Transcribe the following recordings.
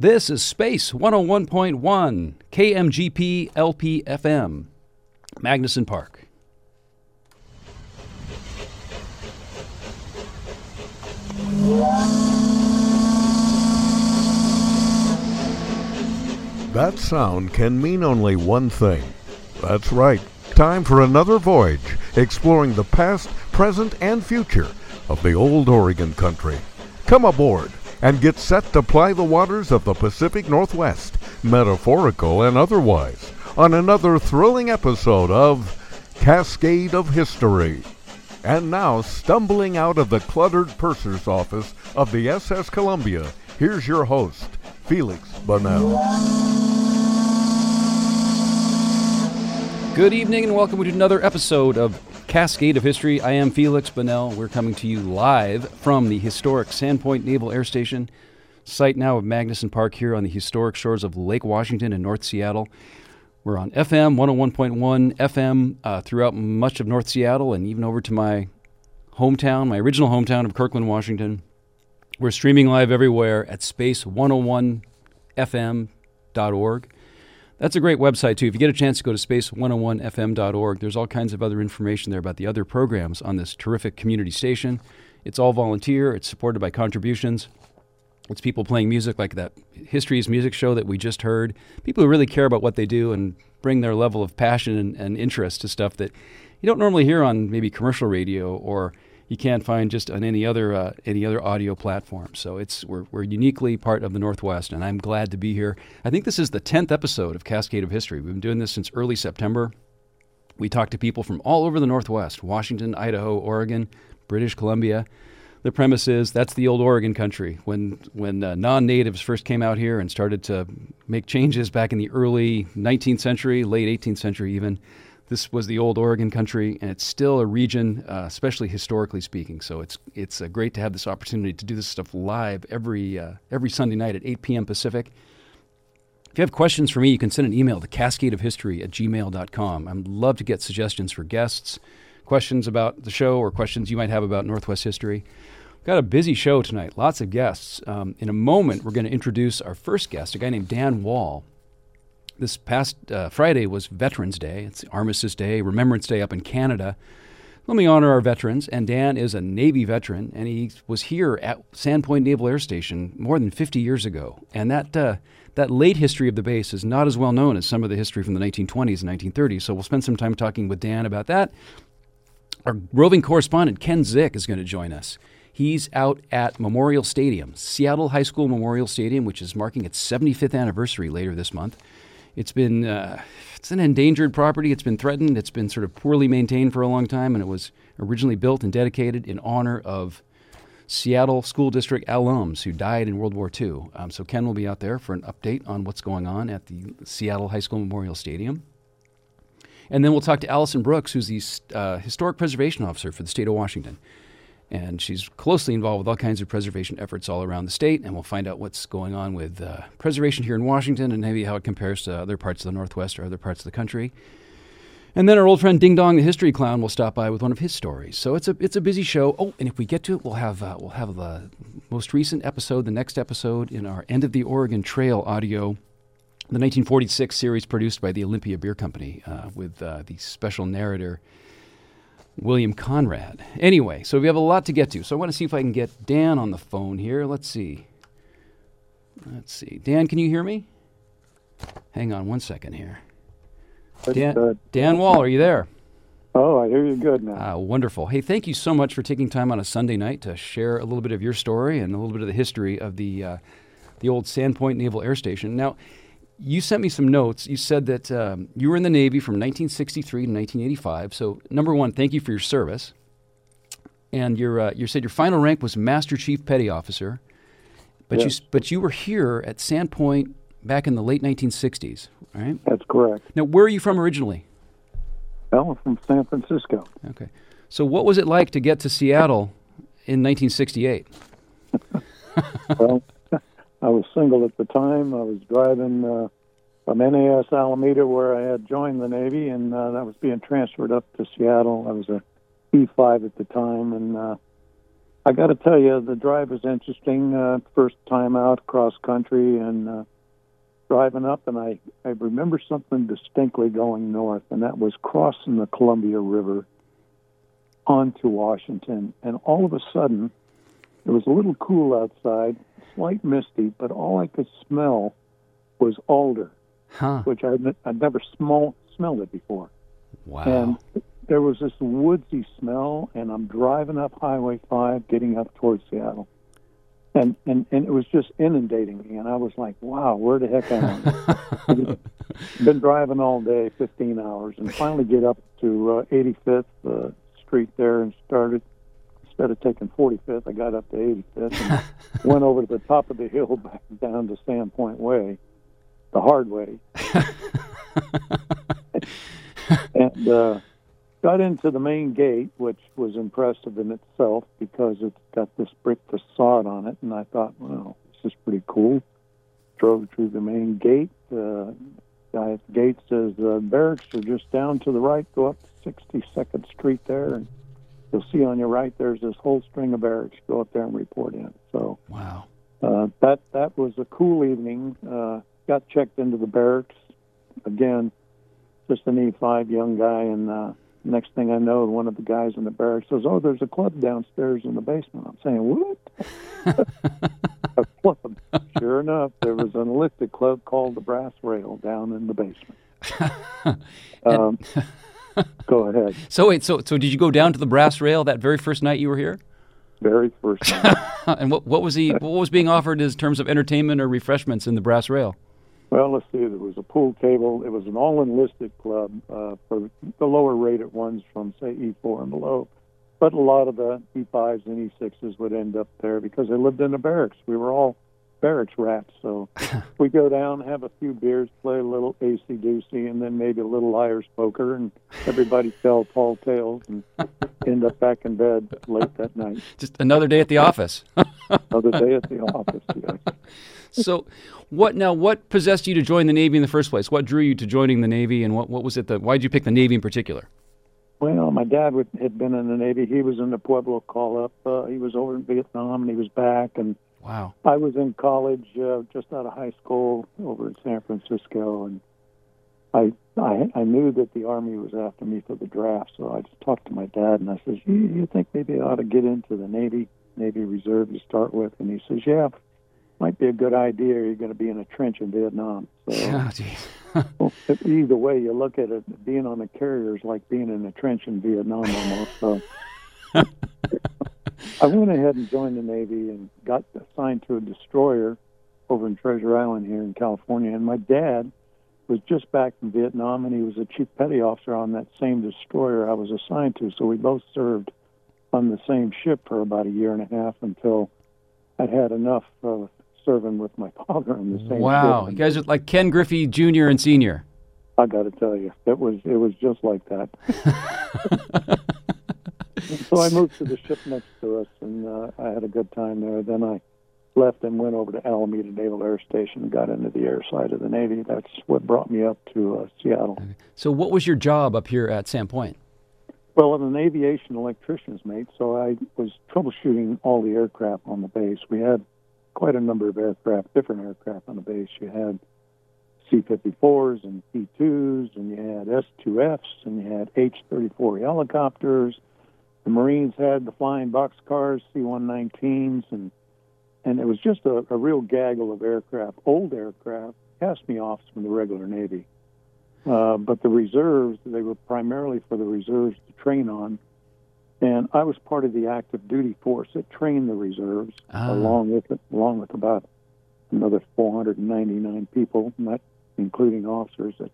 This is Space 101.1 KMGP LP FM, Magnuson Park. That sound can mean only one thing. That's right. Time for another voyage exploring the past, present, and future of the old Oregon country. Come aboard and get set to ply the waters of the Pacific Northwest, metaphorical and otherwise, on another thrilling episode of Cascade of History. And now, stumbling out of the cluttered purser's office of the SS Columbia, here's your host, Feliks Banel. Good evening and welcome to another episode of Cascade of History. I am Feliks Banel. We're coming to you live from the historic Sandpoint Naval Air Station, site now of Magnuson Park here on the historic shores of Lake Washington in North Seattle. We're on FM 101.1 FM uh, throughout much of North Seattle and even over to my hometown, my original hometown of Kirkland, Washington. We're streaming live everywhere at space101fm.org. That's a great website, too. If you get a chance to go to space101fm.org, there's all kinds of other information there about the other programs on this terrific community station. It's all volunteer, it's supported by contributions. It's people playing music like that History's Music Show that we just heard. People who really care about what they do and bring their level of passion and, and interest to stuff that you don't normally hear on maybe commercial radio or you can't find just on any other uh, any other audio platform. So it's we're, we're uniquely part of the Northwest, and I'm glad to be here. I think this is the tenth episode of Cascade of History. We've been doing this since early September. We talk to people from all over the Northwest: Washington, Idaho, Oregon, British Columbia. The premise is that's the old Oregon country. When when uh, non-natives first came out here and started to make changes back in the early 19th century, late 18th century, even this was the old Oregon country, and it's still a region, uh, especially historically speaking. So it's it's uh, great to have this opportunity to do this stuff live every uh, every Sunday night at 8 p.m. Pacific. If you have questions for me, you can send an email to cascadeofhistory at gmail.com. I'd love to get suggestions for guests, questions about the show, or questions you might have about Northwest history. We've got a busy show tonight, lots of guests. Um, in a moment, we're going to introduce our first guest, a guy named Dan Wall this past uh, Friday was Veterans Day. It's Armistice Day, Remembrance Day up in Canada. Let me honor our veterans. And Dan is a Navy veteran, and he was here at Sandpoint Naval Air Station more than 50 years ago. And that uh, that late history of the base is not as well known as some of the history from the 1920s and 1930s. So we'll spend some time talking with Dan about that. Our roving correspondent Ken Zick is going to join us. He's out at Memorial Stadium, Seattle High School Memorial Stadium, which is marking its 75th anniversary later this month. It's been uh, it's an endangered property. It's been threatened. It's been sort of poorly maintained for a long time, and it was originally built and dedicated in honor of Seattle School District alums who died in World War II. Um, so Ken will be out there for an update on what's going on at the Seattle High School Memorial Stadium. And then we'll talk to Allyson Brooks, who's the uh, historic preservation officer for the state of Washington. And she's closely involved with all kinds of preservation efforts all around the state. And we'll find out what's going on with uh, preservation here in Washington and maybe how it compares to other parts of the Northwest or other parts of the country. And then our old friend Ding Dong, the history clown, will stop by with one of his stories. So it's a it's a busy show. Oh, and if we get to it, we'll have uh, we'll have the most recent episode, the next episode in our End of the Oregon Trail audio, the 1946 series produced by the Olympia Beer Company, uh, with uh, the special narrator William Conrad. Anyway, so we have a lot to get to. So I want to see if I can get Dan on the phone here. Let's see. Let's see. Dan, can you hear me? Hang on one second here. Dan, Dan Wall, are you there? Oh, I hear you good now. Ah, wonderful. Hey, thank you so much for taking time on a Sunday night to share a little bit of your story and a little bit of the history of the uh, the old Sandpoint Naval Air Station. Now, you sent me some notes. You said that um, you were in the Navy from 1963 to 1985. So, number one, thank you for your service. And your, uh, you said your final rank was Master Chief Petty Officer, but yes. you but you were here at Sandpoint back in the late 1960s, right? That's correct. Now, where are you from originally? Well, I'm from San Francisco. Okay. So, what was it like to get to Seattle in 1968? well, I was single at the time. I was driving uh, from NAS Alameda, where I had joined the Navy, and uh, I was being transferred up to Seattle. I was a E5 at the time, and uh, I got to tell you, the drive was interesting. Uh, first time out cross country and uh, driving up, and I, I remember something distinctly going north, and that was crossing the Columbia River onto Washington. And all of a sudden, it was a little cool outside, slight misty, but all I could smell was alder, Huh. which I'd, I'd never smell, smelled it before. Wow. And there was this woodsy smell, and I'm driving up Highway 5, getting up towards Seattle. And, and, and it was just inundating me, and I was like, wow, where the heck am I? Been driving all day, 15 hours, and finally get up to uh, 85th uh, Street there and started. Instead of taking 45th, I got up to 85th and went over to the top of the hill back down to Sandpoint Way, the hard way. and uh, got into the main gate, which was impressive in itself because it's got this brick facade on it. And I thought, well, this is pretty cool. Drove through the main gate. Uh, guy at the gate says, uh, barracks are just down to the right. Go up to 62nd Street there, and you'll see on your right there's this whole string of barracks. Go up there and report in. So wow. uh, that that was a cool evening. Uh, got checked into the barracks again, just an E5 young guy, and uh, next thing I know, one of the guys in the barracks says, "Oh, there's a club downstairs in the basement." I'm saying, "What?" a club. Sure enough, there was an enlisted club called the Brass Rail down in the basement. um, go ahead. So wait, so so did you go down to the brass rail that very first night you were here? Very first. And what what was he? what was being offered in terms of entertainment or refreshments in the brass rail? Well, let's see. There was a pool table. It was an all-enlisted club uh, for the lower-rated ones from say E4 and below. But a lot of the E5s and E6s would end up there because they lived in the barracks. We were all barracks rats. So we go down, have a few beers, play a little acey-deucey, and then maybe a little liar's poker, and everybody tell tall tales and end up back in bed late that night. Just another day at the office. Another day at the office. Yes. so, what now? What possessed you to join the Navy in the first place? What drew you to joining the Navy, and what, what was it that? Why did you pick the Navy in particular? Well, my dad would, had been in the Navy. He was in the Pueblo call up. Uh, he was over in Vietnam, and he was back. And Wow. I was in college, uh, just out of high school, over in San Francisco, and I, I I knew that the Army was after me for the draft. So I just talked to my dad, and I says, "You, you think maybe I ought to get into the Navy, Navy Reserve to start with?" And he says, "Yeah." Might be a good idea. You're going to be in a trench in Vietnam. So Oh, well, either way you look at it, being on a carrier is like being in a trench in Vietnam almost. So I went ahead and joined the Navy and got assigned to a destroyer over in Treasure Island here in California. And my dad was just back from Vietnam, and he was a chief petty officer on that same destroyer I was assigned to. So we both served on the same ship for about a year and a half until I'd had enough of serving with my father on the same Wow. ship. You guys are like Ken Griffey Jr. and Senior. I got to tell you, it was it was just like that. so I moved to the ship next to us, and uh, I had a good time there. Then I left and went over to Alameda Naval Air Station and got into the air side of the Navy. That's what brought me up to uh, Seattle. So, what was your job up here at Sandpoint? Well, I'm an aviation electrician's mate, so I was troubleshooting all the aircraft on the base. We had quite a number of aircraft, different aircraft on the base. You had C-54s and P-2s, and you had S-2Fs, and you had H-34 helicopters. The Marines had the flying boxcars, C-119s, and and it was just a, a real gaggle of aircraft, old aircraft, cast me offs from the regular Navy. Uh, but the reserves, they were primarily for the reserves to train on. And I was part of the active duty force that trained the reserves, Ah. along with it, along with about another 499 people, not including officers that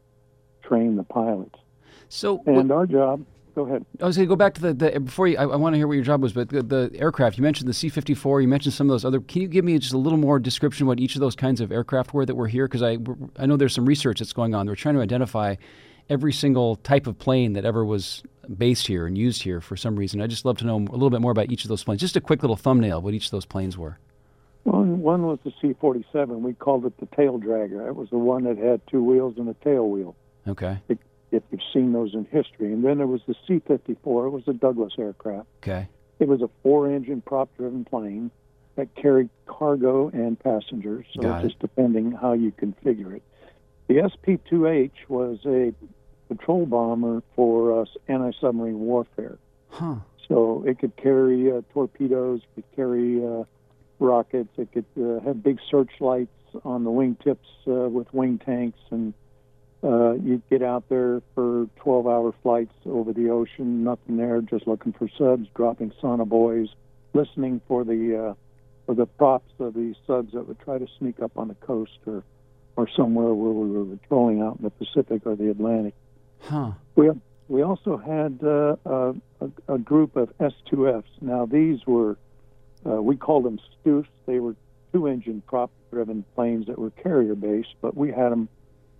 trained the pilots. So, And our job, go ahead. I was going to go back to the, the before you, I, I want to hear what your job was, but the, the aircraft, you mentioned the C 54, you mentioned some of those other. Can you give me just a little more description what each of those kinds of aircraft were that were here? Because I, I know there's some research that's going on. They're trying to identify every single type of plane that ever was based here and used here for some reason. I'd just love to know a little bit more about each of those planes. Just a quick little thumbnail what each of those planes were. One, one was the C 47. We called it the tail dragger. It was the one that had two wheels and a tail wheel. Okay. If you've seen those in history. And then there was the C-54. It was a Douglas aircraft. Okay. It was a four-engine prop-driven plane that carried cargo and passengers, so Got just depending how you configure it. The SP-2H was a patrol bomber for uh, anti-submarine warfare. Huh. So it could carry uh, torpedoes, it could carry uh, rockets, it could uh, have big searchlights on the wingtips uh, with wing tanks, and uh, you'd get out there for 12-hour flights over the ocean, nothing there, just looking for subs, dropping sonobuoys, listening for the uh, for the props of these subs that would try to sneak up on the coast or or somewhere where we were patrolling out in the Pacific or the Atlantic. Huh. We we also had uh, a, a, group of S2Fs. Now these were uh, we called them Stoofs. They were two-engine prop-driven planes that were carrier-based, but we had them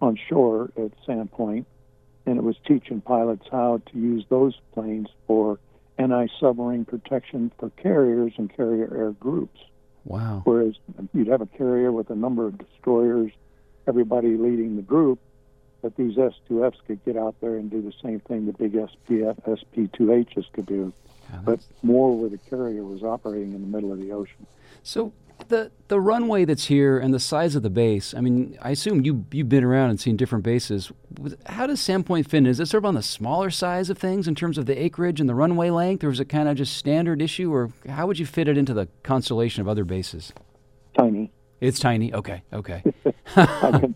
on shore at Sandpoint, and it was teaching pilots how to use those planes for anti-submarine protection for carriers and carrier air groups. Wow. Whereas you'd have a carrier with a number of destroyers, everybody leading the group, but these S2Fs could get out there and do the same thing the big SPF, SP2Hs could do, Yeah, but more where the carrier was operating in the middle of the ocean. So the the runway that's here and the size of the base. I mean, I assume you you've been around and seen different bases. How does Sandpoint fit in? Is it sort of on the smaller size of things in terms of the acreage and the runway length, or is it kind of just standard issue, or how would you fit it into the constellation of other bases? Tiny. It's tiny. Okay. Okay. I, can,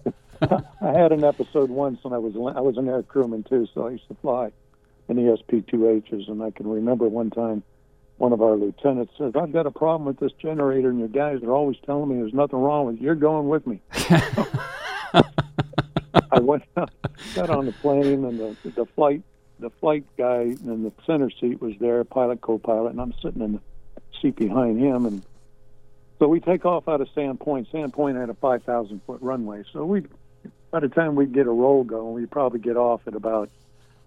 I had an episode once when I was I was an air crewman too, so I used to fly in the SP2Hs, and I can remember one time one of our lieutenants says, "I've got a problem with this generator, and your guys are always telling me there's nothing wrong with it. You're going with me." I went out, got on the plane, and the the flight the flight guy in the center seat was there, pilot co-pilot, and I'm sitting in the seat behind him, and so we take off out of Sandpoint. Sandpoint had a 5,000 foot runway, so we by the time we get a roll going, we probably get off at about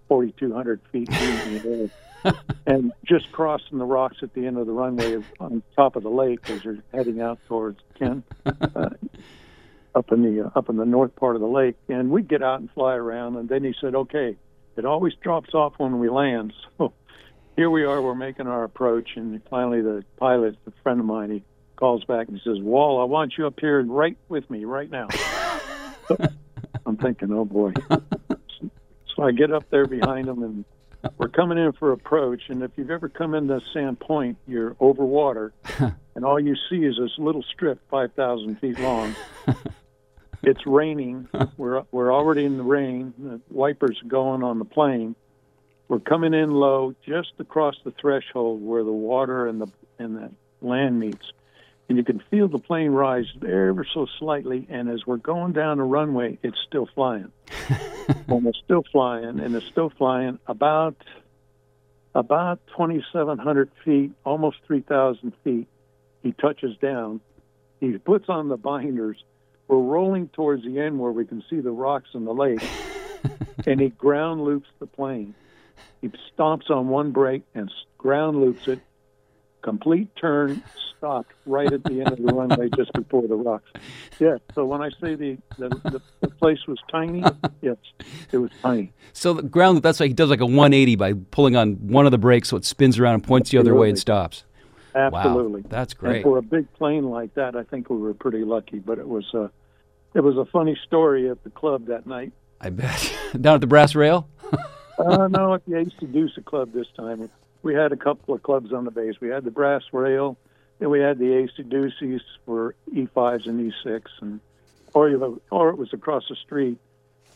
4,200 feet in the air. and just crossing the rocks at the end of the runway on top of the lake as you're heading out towards Kent, uh, up in the uh, up in the north part of the lake. And we get out and fly around. And then he said, "Okay, it always drops off when we land." So here we are. We're making our approach, and finally the pilot, a friend of mine, he calls back and says, "Wall, I want you up here right with me right now." I'm thinking, "Oh boy." So I get up there behind him, and we're coming in for approach. And if you've ever come into Sand Point, you're over water, and all you see is this little strip, 5,000 feet long. it's raining. We're we're already in the rain. The wipers are going on the plane. We're coming in low, just across the threshold where the water and the and the land meets, and you can feel the plane rise ever so slightly. And as we're going down the runway, it's still flying and it's still flying, and it's still flying about about 2,700 feet, almost 3,000 feet. He touches down. He puts on the binders. We're rolling towards the end where we can see the rocks and the lake, and he ground loops the plane. He stomps on one brake and ground loops it. Complete turn, stopped right at the end of the runway just before the rocks. Yeah. So when I say the the, the, the place was tiny, yes, it was tiny. So the ground that's like he does like a 180 by pulling on one of the brakes, so it spins around and points the other way and stops. Absolutely. Wow, that's And great. for a big plane like that, I think we were pretty lucky. But it was uh, it was a funny story at the club that night. I bet. Down at the brass rail. uh, no, at the AC Deuce Club this time. We had a couple of clubs on the base. We had the Brass Rail, then we had the AC Deuces for E5s and E6, and or you or it was across the street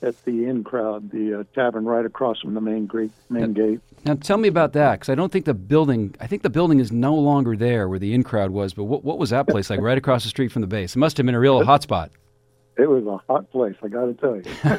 at the In Crowd, the uh, tavern right across from the main gate. Main gate. Now tell me about that because I don't think the building. I think the building is no longer there where the in crowd was. But what, what was that place like? right across the street from the base. It must have been a real hot spot. It was a hot place, I got to tell you.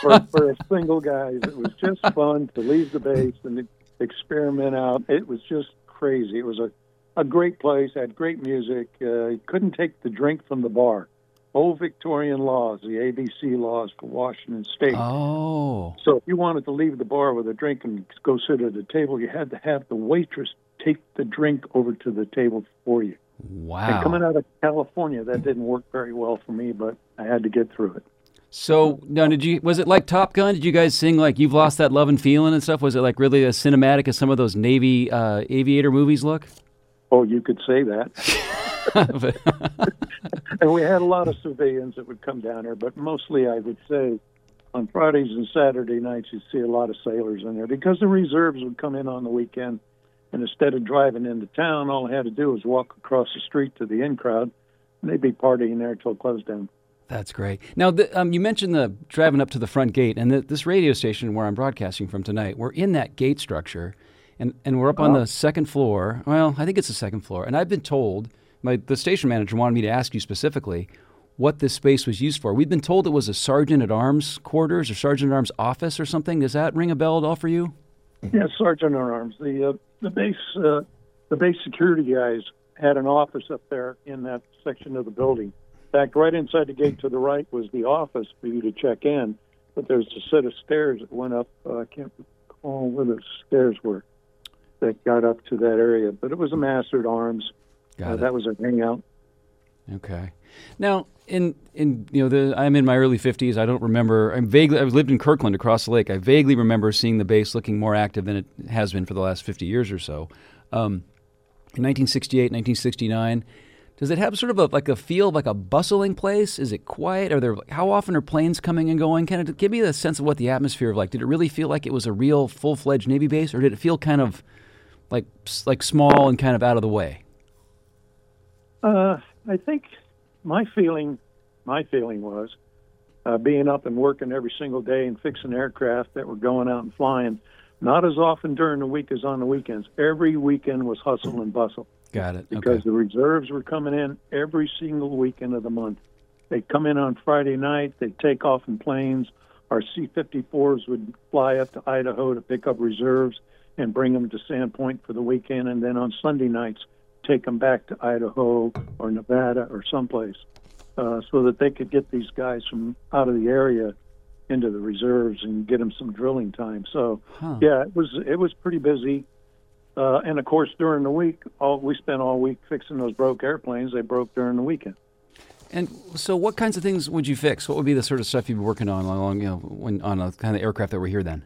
for, for a single guys, it was just fun to leave the base and experiment out. It was just crazy. It was a, a great place, had great music. Uh, you couldn't take the drink from the bar. Old Victorian laws, the ABC laws for Washington State. Oh, So if you wanted to leave the bar with a drink and go sit at a table, you had to have the waitress take the drink over to the table for you. And wow. coming out of California, that didn't work very well for me, but I had to get through it. So now, did you? Was it like Top Gun? Did you guys sing like "You've Lost That Love and Feeling" and stuff? Was it like really as cinematic as some of those Navy uh, aviator movies look? Oh, you could say that. and we had a lot of civilians that would come down here, but mostly, I would say, on Fridays and Saturday nights, you'd see a lot of sailors in there because the reserves would come in on the weekend, and instead of driving into town, all I had to do was walk across the street to the in crowd, and they'd be partying there till close down. That's great. Now, the, um, you mentioned the driving up to the front gate, and the, this radio station where I'm broadcasting from tonight, we're in that gate structure, and, and we're up on the second floor. Well, I think it's the second floor, and I've been told my the station manager wanted me to ask you specifically what this space was used for. We've been told it was a sergeant at arms quarters or sergeant at arms office or something. Does that ring a bell at all for you? Yes, sergeant at arms. The uh, the base uh, the base security guys had an office up there in that section of the building fact, right inside the gate to the right was the office for you to check in, but there's a set of stairs that went up. Uh, I can't recall where the stairs were that got up to that area, but it was a master at arms. Uh, that was a hangout. Okay. Now, in in you know, the, I'm in my early 50s. I don't remember. I'm vaguely. I've lived in Kirkland across the lake. I vaguely remember seeing the base looking more active than it has been for the last 50 years or so. Um, in 1968, 1969 does it have sort of a, like a feel of like a bustling place? Is it quiet? Are there how often are planes coming and going? Kind of give me the sense of what the atmosphere of like. Did it really feel like it was a real full fledged Navy base, or did it feel kind of like like small and kind of out of the way? Uh, I think my feeling my feeling was uh, being up and working every single day and fixing aircraft that were going out and flying. Not as often during the week as on the weekends. Every weekend was hustle and bustle. Got it. Because okay. the reserves were coming in every single weekend of the month. They'd come in on Friday night, they'd take off in planes. Our C 54s would fly up to Idaho to pick up reserves and bring them to Sandpoint for the weekend, and then on Sunday nights, take them back to Idaho or Nevada or someplace uh, so that they could get these guys from out of the area into the reserves and get them some drilling time. So, huh. yeah, it was it was pretty busy. Uh, and of course, during the week, all we spent all week fixing those broke airplanes. They broke during the weekend. And so, what kinds of things would you fix? What would be the sort of stuff you'd be working on along, you know, when on a kind of aircraft that were here then?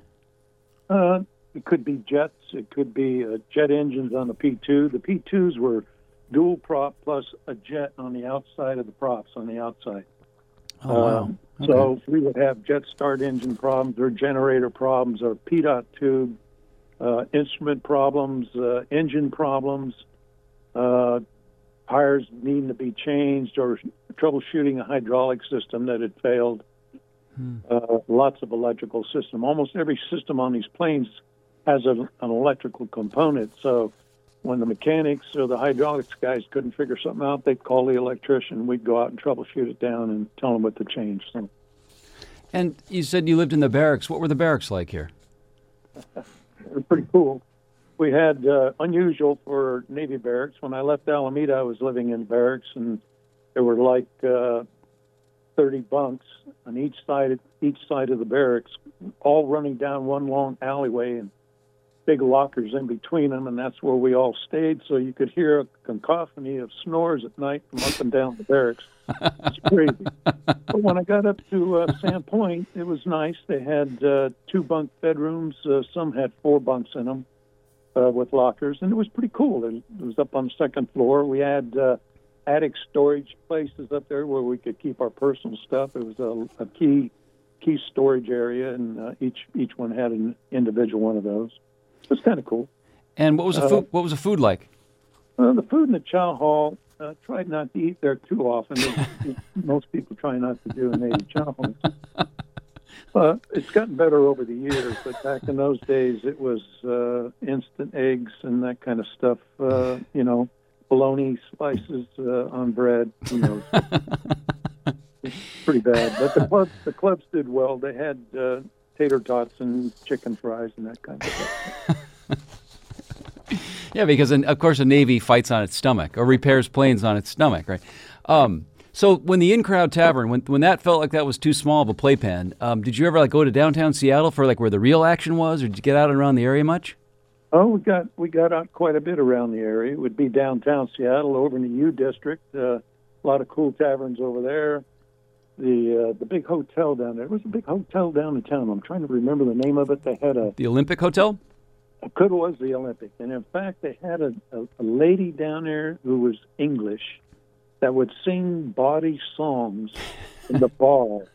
Uh, it could be jets. It could be uh, jet engines on the P2. The P2s were dual prop plus a jet on the outside of the props on the outside. Oh, wow. Um, okay. So we would have jet start engine problems or generator problems or pitot tube uh, instrument problems, uh, engine problems, uh, tires needing to be changed, or troubleshooting a hydraulic system that had failed. Hmm. Uh, lots of electrical system. Almost every system on these planes has a, an electrical component. So when the mechanics or the hydraulics guys couldn't figure something out, they'd call the electrician. We'd go out and troubleshoot it down and tell them what to change. So. And you said you lived in the barracks. What were the barracks like here? were pretty cool. We had uh, unusual for Navy barracks. When I left Alameda, I was living in barracks, and there were like uh, 30 bunks on each side each side of the barracks, all running down one long alleyway, and big lockers in between them, and that's where we all stayed. So you could hear a cacophony of snores at night from up and down the barracks. It's crazy. but when I got up to uh, Sandpoint, it was nice. They had uh, two bunk bedrooms. Uh, some had four bunks in them uh, with lockers, and it was pretty cool. It, it was up on the second floor. We had uh, attic storage places up there where we could keep our personal stuff. It was a, a key key storage area, and uh, each each one had an individual one of those. It was kind of cool. And what was the uh, food? What was the food like? The food in the chow hall. Uh, tried not to eat there too often. most people try not to do in Navy chow hall. But it's gotten better over the years. But back in those days, it was uh, instant eggs and that kind of stuff. Uh, you know, bologna slices uh, on bread. You know, it's pretty bad. But the clubs, the clubs did well. They had uh, tater tots and chicken fries and that kind of stuff. yeah, because of course a Navy fights on its stomach or repairs planes on its stomach, right? Um, so when the in crowd tavern, when when that felt like that was too small of a playpen, um, did you ever like go to downtown Seattle for like where the real action was, or did you get out and around the area much? Oh, we got we got out quite a bit around the area. It would be downtown Seattle, over in the U District. Uh, a lot of cool taverns over there. The uh, the big hotel down there. It was a big hotel down in town. I'm trying to remember the name of it. They had a The Olympic Hotel? it could was the Olympic, and in fact, they had a, a, a lady down there who was English that would sing body songs in the bar,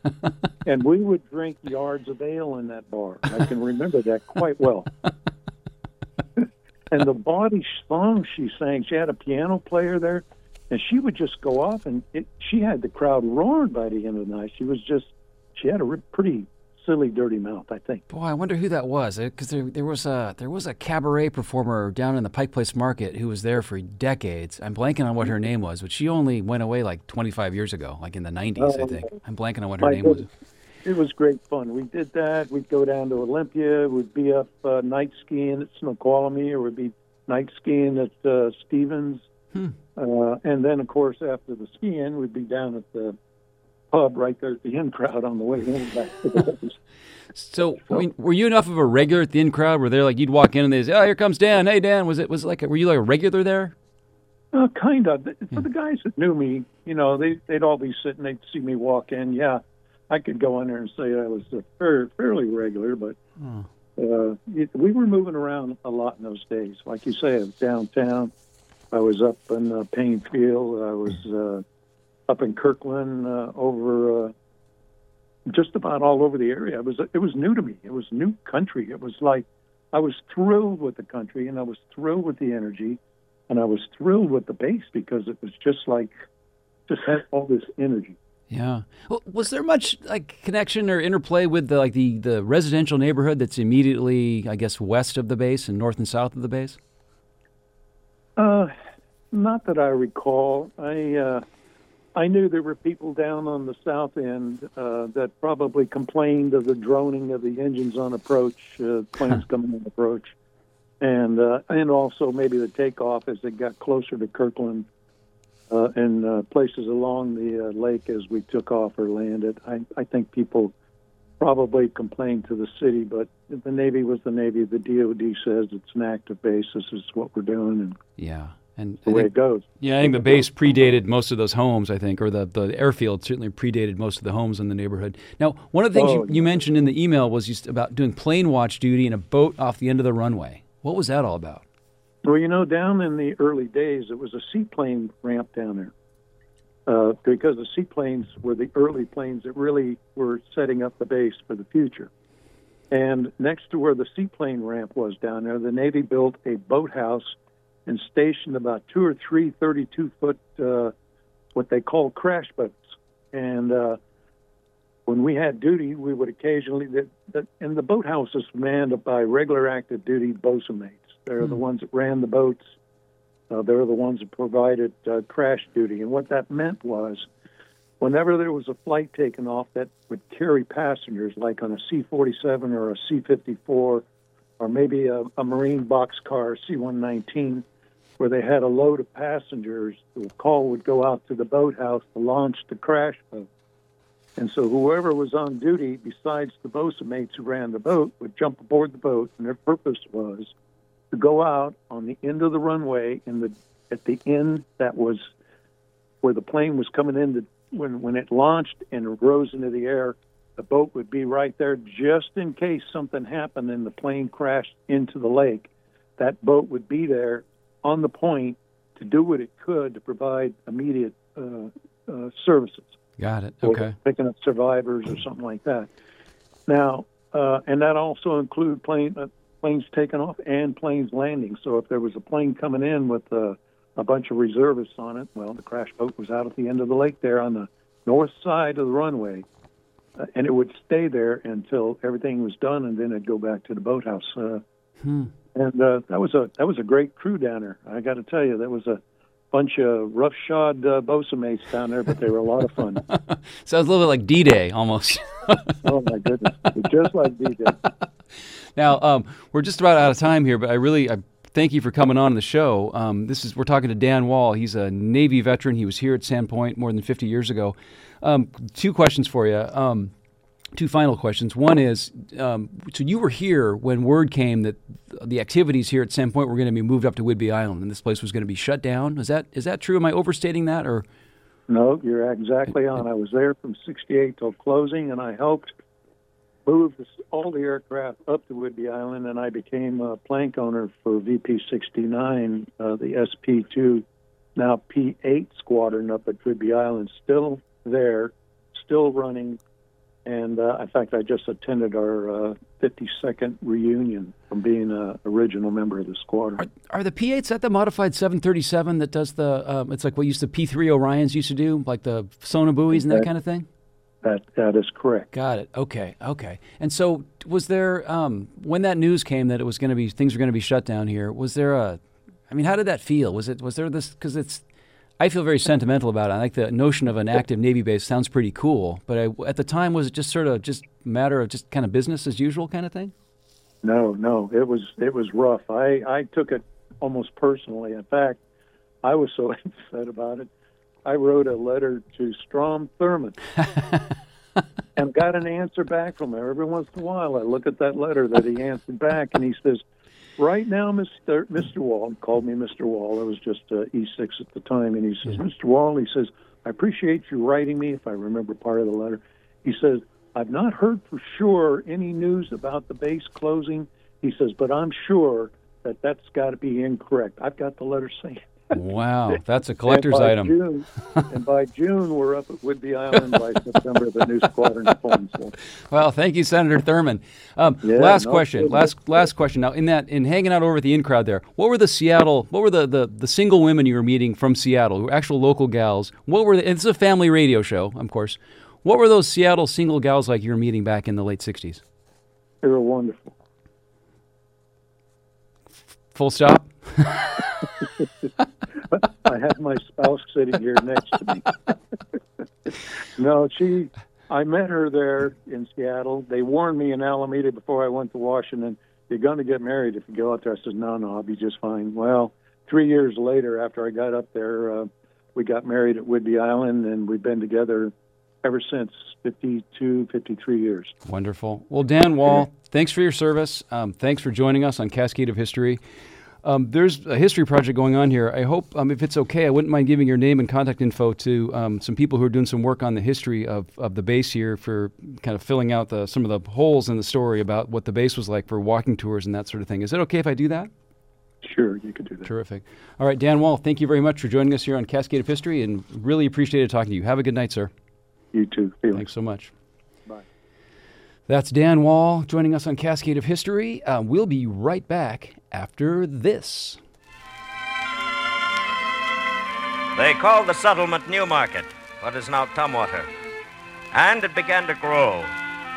and we would drink yards of ale in that bar. I can remember that quite well. and the body songs she sang, she had a piano player there, and she would just go off, and it, she had the crowd roaring by the end of the night. She was just, she had a re- pretty silly, dirty mouth, I think. Boy, I wonder who that was. Because there, there was a there was a cabaret performer down in the Pike Place Market who was there for decades. I'm blanking on what her name was, but she only went away like 25 years ago, like in the 90s, I think. I'm blanking on what her name was. It was great fun. We did that. We'd go down to Olympia. We'd be up uh, night skiing at Snoqualmie, or we'd be night skiing at uh, Stevens. Hmm. Uh, and then, of course, after the skiing, we'd be down at the pub right there at the in crowd on the way in. Back to the base. So, I mean, were you enough of a regular at the in crowd Were they're like, you'd walk in and they'd say, "Oh, here comes Dan. Hey, Dan." Was it was it like a, were you like a regular there? Uh, kind of. For the guys that knew me, you know, they they'd all be sitting. They'd see me walk in. Yeah, I could go in there and say I was a fair, fairly regular, but Oh. uh, it, we were moving around a lot in those days. Like you say, downtown. I was up in uh, Paine Field. I was uh, up in Kirkland, uh, over uh, just about all over the area. It was it was new to me. It was new country. It was like I was thrilled with the country, and I was thrilled with the energy, and I was thrilled with the base because it was just like just had all this energy. Yeah. Well, was there much like connection or interplay with the like the the residential neighborhood that's immediately, I guess, west of the base and north and south of the base? Uh, not that I recall. I uh, I knew there were people down on the south end uh, that probably complained of the droning of the engines on approach, uh, planes coming on approach, and uh, and also maybe the takeoff as it got closer to Kirkland uh, and uh, places along the uh, lake as we took off or landed. I, I think people probably complained to the city, but the Navy was the Navy. The DoD says it's an active base. This is what we're doing, and Yeah. And the I way think, it goes. yeah, I think the base predated most of those homes. I think, or the the airfield certainly predated most of the homes in the neighborhood. Now, one of the things Oh, you, you mentioned in the email was just about doing plane watch duty in a boat off the end of the runway. What was that all about? Well, you know, down in the early days, it was a seaplane ramp down there. Uh, because the seaplanes were the early planes that really were setting up the base for the future. And next to where the seaplane ramp was down there, the Navy built a boathouse and stationed about two or three 32 foot, uh, what they call crash boats. And uh, when we had duty, we would occasionally, the, the, and the boathouse is manned by regular active duty bosun mates. They're the ones that ran the boats. Uh, they were the ones that provided uh, crash duty. And what that meant was, whenever there was a flight taken off that would carry passengers, like on a C 47 or a C 54, or maybe a, a Marine boxcar C 119, where they had a load of passengers, the call would go out to the boathouse to launch the crash boat. And so whoever was on duty, besides the bosun mates who ran the boat, would jump aboard the boat, and their purpose was to go out on the end of the runway in the at the end that was where the plane was coming in to, when when it launched and rose into the air the boat would be right there just in case something happened and the plane crashed into the lake that boat would be there on the point to do what it could to provide immediate uh, uh, services Got it. Okay. picking up survivors or something like that. Now, uh, and that also include plane uh, planes taking off and planes landing. So if there was a plane coming in with uh, a bunch of reservists on it, well, the crash boat was out at the end of the lake there on the north side of the runway, uh, and it would stay there until everything was done, and then it'd go back to the boathouse. Uh, Hmm. and uh, that was a that was a great crew down there. I got to tell you, that was a bunch of roughshod uh, bosun mates down there, but they were a lot of fun. Sounds a little bit like D-Day almost. Oh my goodness, just like DJ. Now, um, we're just about out of time here, but I really I thank you for coming on the show. Um, this is we're talking to Dan Wall. He's a Navy veteran. He was here at Sandpoint more than 50 years ago. Um, two questions for you. Um, two final questions. One is, um, so you were here when word came that the activities here at Sandpoint were going to be moved up to Whidbey Island, and this place was going to be shut down. Is that is that true? Am I overstating that, or No, you're exactly on. I was there from 68 till closing, and I helped move this, all the aircraft up to Whidbey Island, and I became a plank owner for VP 69, uh, the SP 2, now P 8 squadron up at Whidbey Island, still there, still running. And uh, in fact, I just attended our uh, 52nd reunion from being an original member of the squadron. Are, are the P8s at the modified 737 that does the, um, it's like what used to P3 Orions used to do, like the sonobuoys and that kind of thing? That that is correct. Got it. Okay. Okay. And so, was there um, when that news came that it was going to be things were going to be shut down here? Was there a? I mean, how did that feel? Was it was there this because it's. I feel very sentimental about it. I like the notion of an active Navy base. Sounds pretty cool. But I, at the time, was it just sort of just matter of just kind of business as usual kind of thing? No, no. It was it was rough. I I took it almost personally. In fact, I was so upset about it. I wrote a letter to Strom Thurmond and got an answer back from him. Every once in a while, I look at that letter that he answered back, and he says, "Right now, Mister Mister Wall called me Mister Wall. I was just uh, E6 at the time, and he says, Mister Wall, he says, I appreciate you writing me. If I remember part of the letter, he says, I've not heard for sure any news about the base closing. He says, but I'm sure that that's got to be incorrect. I've got the letter saying." Wow, that's a collector's and item. June, and by June, we're up at Whidbey Island. By September, the new squadron forms. Well, thank you, Senator Thurmond. Um, Yeah, last no question. Last last question. Now, in that in hanging out over at the in crowd there, what were the Seattle? What were the, the, the single women you were meeting from Seattle, who were actual local gals? What were the, it's a family radio show, of course. What were those Seattle single gals like you were meeting back in the late '60s? they were wonderful. Full stop. I have my spouse sitting here next to me. no, she. I met her there in Seattle. They warned me in Alameda before I went to Washington. You're going to get married if you go out there. I said, no, no, I'll be just fine. Well, three years later, after I got up there, uh, we got married at Whidbey Island, and we've been together ever since 52, 53 years. Wonderful. Well, Dan Wall, thanks for your service. Um, thanks for joining us on Cascade of History. Um, there's a history project going on here. I hope, um, if it's okay, I wouldn't mind giving your name and contact info to um, some people who are doing some work on the history of, of the base here for kind of filling out the, some of the holes in the story about what the base was like for walking tours and that sort of thing. Is it okay if I do that? Sure, you could do that. Terrific. All right, Dan Wall, thank you very much for joining us here on Cascade of History and really appreciated talking to you. Have a good night, sir. You too. Feliks. Thanks so much. That's Dan Wall joining us on Cascade of History. Uh, we'll be right back after this. They called the settlement Newmarket, what is now Tumwater. And it began to grow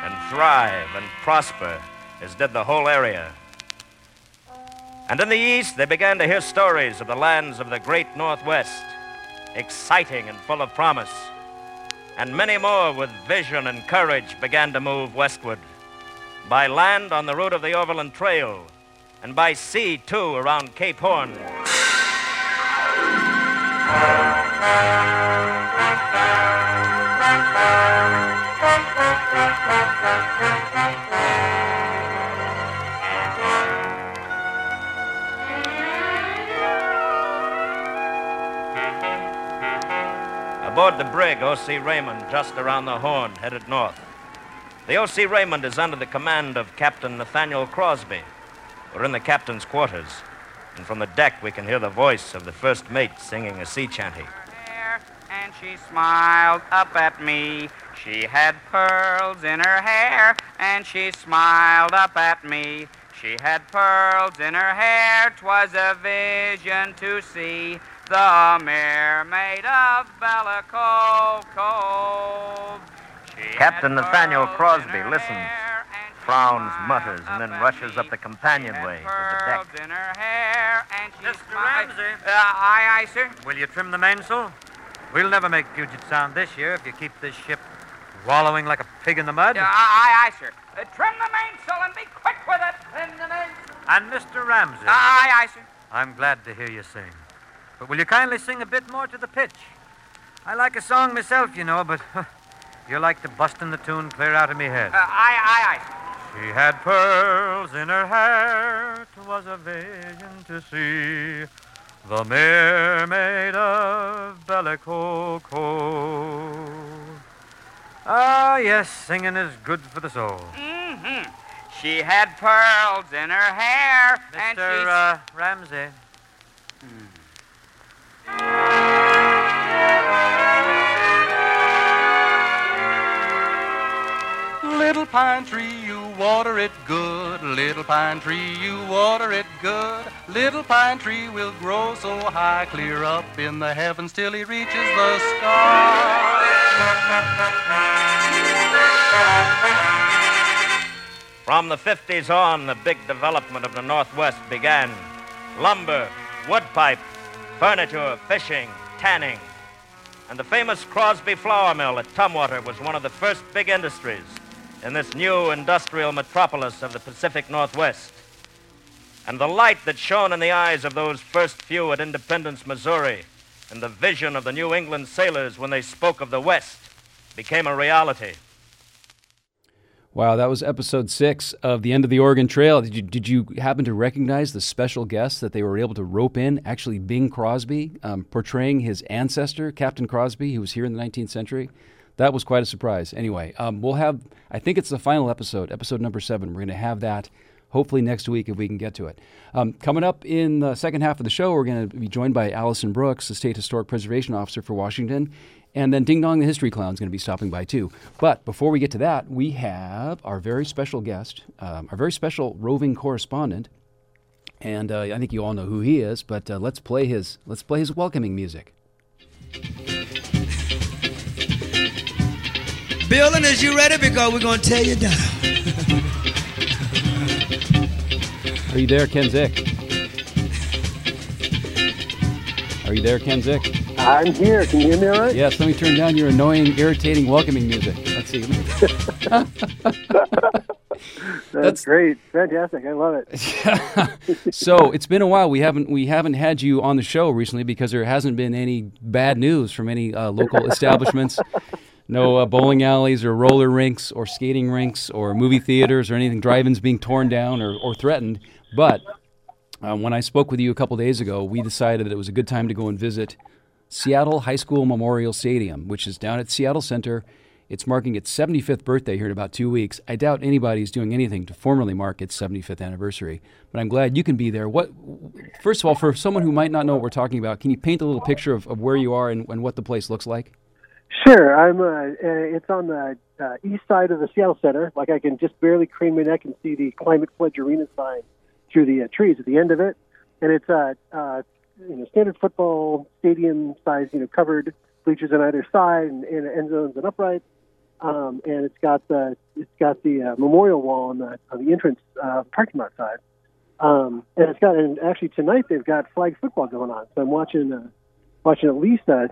and thrive and prosper, as did the whole area. And in the east, they began to hear stories of the lands of the great Northwest, exciting and full of promise. And many more with vision and courage began to move westward. By land on the route of the Overland Trail, and by sea, too, around Cape Horn. Aboard the brig O.C. Raymond, just around the Horn, headed north. The O.C. Raymond is under the command of Captain Nathaniel Crosby. We're in the captain's quarters, and from the deck we can hear the voice of the first mate singing a sea chanty. and she smiled up at me. She had pearls in her hair, and she smiled up at me. She had pearls in her hair, 'twas a vision to see the mermaid of Bellicove Cove. She Captain Nathaniel Crosby her listens, hair, and she frowns, mutters, and then rushes up the companionway to the deck. pearls in her hair, and she Mr. Ramsey. Uh, aye, aye, sir. Will you trim the mainsail? We'll never make Puget Sound this year if you keep this ship wallowing like a pig in the mud. Uh, aye, aye, sir. Uh, trim the mainsail and be quick with it. Trim the mainsail. And Mr. Ramsey, Aye, aye, sir. I'm glad to hear you sing. But will you kindly sing a bit more to the pitch? I like a song myself, you know, but you're like to bustin' the tune clear out of me head. Uh, aye, aye, aye. She had pearls in her hair. 'twas a vision to see. The Mermaid of Bellicoco. Ah, yes, singing is good for the soul. Mm-hmm. She had pearls in her hair, and Mr. she... Uh, Ramsey. Little pine tree, you water it good. Little pine tree, you water it good. Little pine tree will grow so high, clear up in the heavens till he reaches the sky. From the 50s on, the big development of the Northwest began. Lumber, wood pipe, furniture, fishing, tanning. And the famous Crosby Flour Mill at Tumwater was one of the first big industries in this new industrial metropolis of the Pacific Northwest. And the light that shone in the eyes of those first few at Independence, Missouri, and the vision of the New England sailors when they spoke of the West became a reality. Wow, that was episode six of the end of the Oregon Trail. Did you did you happen to recognize the special guest that they were able to rope in? Actually, Bing Crosby, um, portraying his ancestor, Captain Crosby, who was here in the 19th century. That was quite a surprise. Anyway, um, we'll have. I think it's the final episode, episode number seven. We're going to have that hopefully next week if we can get to it. Um, coming up in the second half of the show, we're going to be joined by Allyson Brooks, the State Historic Preservation Officer for Washington. And then Ding Dong the History Clown is going to be stopping by too. But before we get to that, we have our very special guest, um, our very special roving correspondent, and uh, I think you all know who he is. But uh, let's play his let's play his welcoming music. Building, is you ready? Because we're going to tear you down. Are you there, Ken Zick? Are you there, Ken Zick? I'm here. Can you hear me all right? Yes, let me turn down your annoying, irritating welcoming music. Let's see. That's, That's- great. Fantastic. I love it. so it's been a while. We haven't we haven't had you on the show recently because there hasn't been any bad news from any uh, local establishments. No uh, bowling alleys or roller rinks or skating rinks or movie theaters or anything drive-ins being torn down or, or threatened. But uh, when I spoke with you a couple days ago, we decided that it was a good time to go and visit Seattle High School Memorial Stadium, which is down at Seattle Center. It's marking its 75th birthday here in about two weeks. I doubt anybody's doing anything to formally mark its 75th anniversary, but I'm glad you can be there. What, first of all, for someone who might not know what we're talking about, can you paint a little picture of, of where you are and, and what the place looks like? Sure. I'm. Uh, uh, it's on the uh, east side of the Seattle Center. Like I can just barely crane my neck and see the Climate Pledge Arena sign through the uh, trees at the end of it, and it's a uh, uh, you know standard football stadium size, you know, covered bleachers on either side and, and end zones and uprights. Um, and it's got the it's got the uh, memorial wall on the on the entrance uh, parking lot side. Um, and it's got and actually tonight they've got flag football going on. So I'm watching uh, watching at least uh,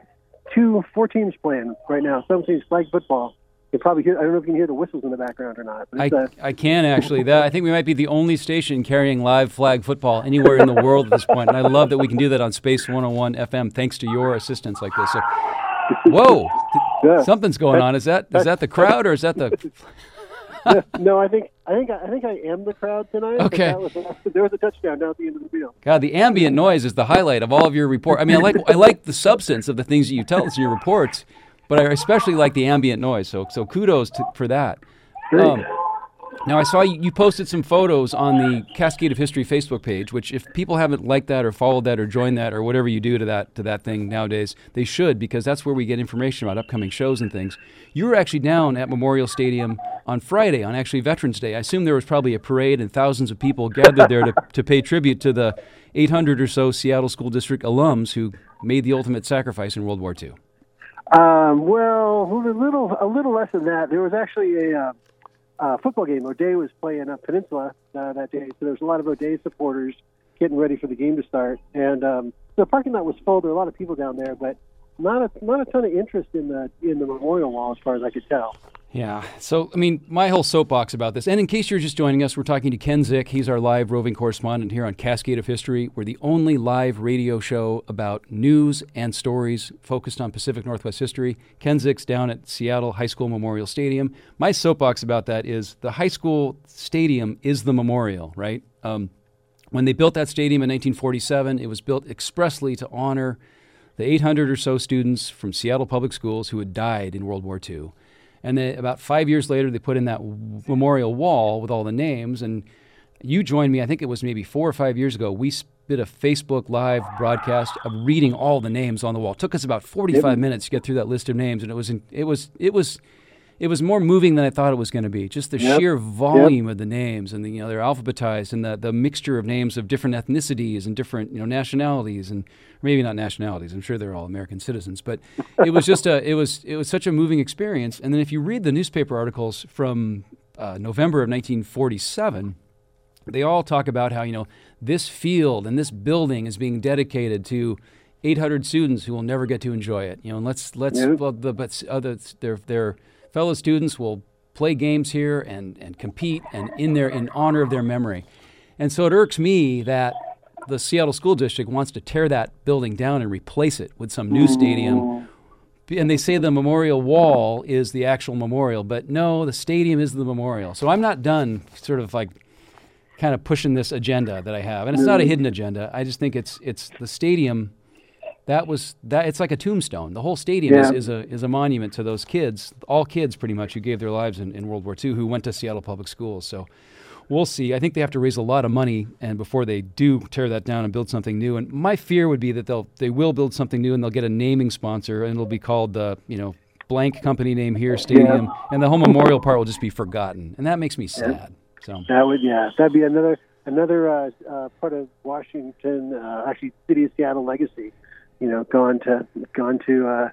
two four teams playing right now. Some teams flag football. You probably hear. I don't know if you can hear the whistles in the background or not. But I, uh, I can actually. That I think we might be the only station carrying live flag football anywhere in the world at this point, and I love that we can do that on Space 101 FM thanks to your assistance like this. So, whoa, Yeah. something's going on. Is that is that the crowd or is that the? no, I think I think I think I am the crowd tonight. Okay. was, there was a touchdown down at the end of the field. God, the ambient noise is the highlight of all of your report. I mean, I like I like the substance of the things that you tell us in your reports, but I especially like the ambient noise. So so kudos to, for that. Um, now I saw you, posted some photos on the Cascade of History Facebook page, which if people haven't liked that or followed that or joined that or whatever you do to that to that thing nowadays, they should because that's where we get information about upcoming shows and things. You were actually down at Memorial Stadium on Friday, on actually Veterans Day. I assume there was probably a parade and thousands of people gathered there to, to pay tribute to the 800 or so Seattle School District alums who made the ultimate sacrifice in World War II. Um, well, a little a little less than that. There was actually a uh, uh, football game. O'Day was playing up Peninsula uh, that day, so there was a lot of O'Day supporters getting ready for the game to start. And um, the parking lot was full. There were a lot of people down there, but not a not a ton of interest in the in the memorial wall, as far as I could tell. Yeah. So, I mean, my whole soapbox about this, and in case you're just joining us, we're talking to Ken Zick. He's our live roving correspondent here on Cascade of History. We're the only live radio show about news and stories focused on Pacific Northwest history. Ken Zick's down at Seattle High School Memorial Stadium. My soapbox about that is the high school stadium is the memorial, right? Um, When they built that stadium in 1947, it was built expressly to honor the 800 or so students from Seattle Public Schools who had died in World War II. And then about five years later, they put in that w- memorial wall with all the names. And you joined me, I think it was maybe four or five years ago. We did a Facebook Live broadcast of reading all the names on the wall. It took us about 45 minutes to get through that list of names, and it was in, it was it was it was more moving than I thought it was going to be. Just the Yep. sheer volume of the names, and the, you know they're alphabetized, and the the mixture of names of different ethnicities and different you know nationalities, and maybe not nationalities. I'm sure they're all American citizens, but it was just a it was it was such a moving experience. And then if you read the newspaper articles from uh, November of 1947 they all talk about how you know this field and this building is being dedicated to 800 students who will never get to enjoy it. You know, and let's let's Yeah. well, the, but other their their fellow students will play games here and and compete and in their in honor of their memory. And so it irks me that the Seattle School District wants to tear that building down and replace it with some new stadium. And they say the memorial wall is the actual memorial, but no, the stadium is the memorial. So I'm not done sort of like kind of pushing this agenda that I have, and it's not a hidden agenda. I just think it's it's the stadium. That was that. It's like a tombstone. The whole stadium is, Yeah. is a is a monument to those kids, all kids pretty much who gave their lives in, in World War II, who went to Seattle public schools. So we'll see. I think they have to raise a lot of money, and before they do tear that down and build something new. And my fear would be that they'll they will build something new, and they'll get a naming sponsor, and it'll be called the you know blank company name here stadium, and the whole memorial part will just be forgotten, and that makes me sad. So. That would, yeah, that'd be another another uh, uh, part of Washington, uh, actually, city of Seattle legacy. You know, gone to gone to uh,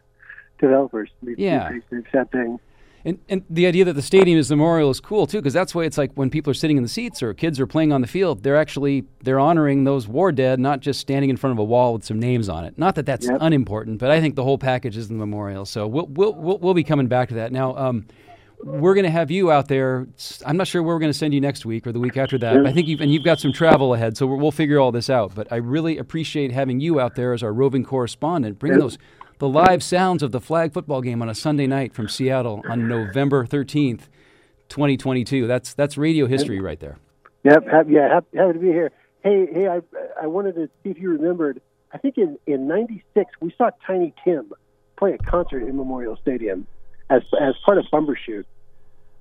developers. Yeah. accepting. And, and the idea that the stadium is the memorial is cool too, because that's why it's like when people are sitting in the seats or kids are playing on the field, they're actually they're honoring those war dead, not just standing in front of a wall with some names on it. Not that that's Yep. unimportant, but I think the whole package is the memorial. So we'll we'll we'll, we'll be coming back to that. Now, um, we're going to have you out there. I'm not sure where we're going to send you next week or the week after that. But I think you've and you've got some travel ahead, so we'll figure all this out. But I really appreciate having you out there as our roving correspondent, bringing those the live sounds of the flag football game on a Sunday night from Seattle on November 13th, 2022. That's that's radio history right there. Yep, happy, yeah, happy, happy to be here. Hey, hey, I I wanted to see if you remembered. I think in in '96 we saw Tiny Tim play a concert in Memorial Stadium as as part of Bumbershoot.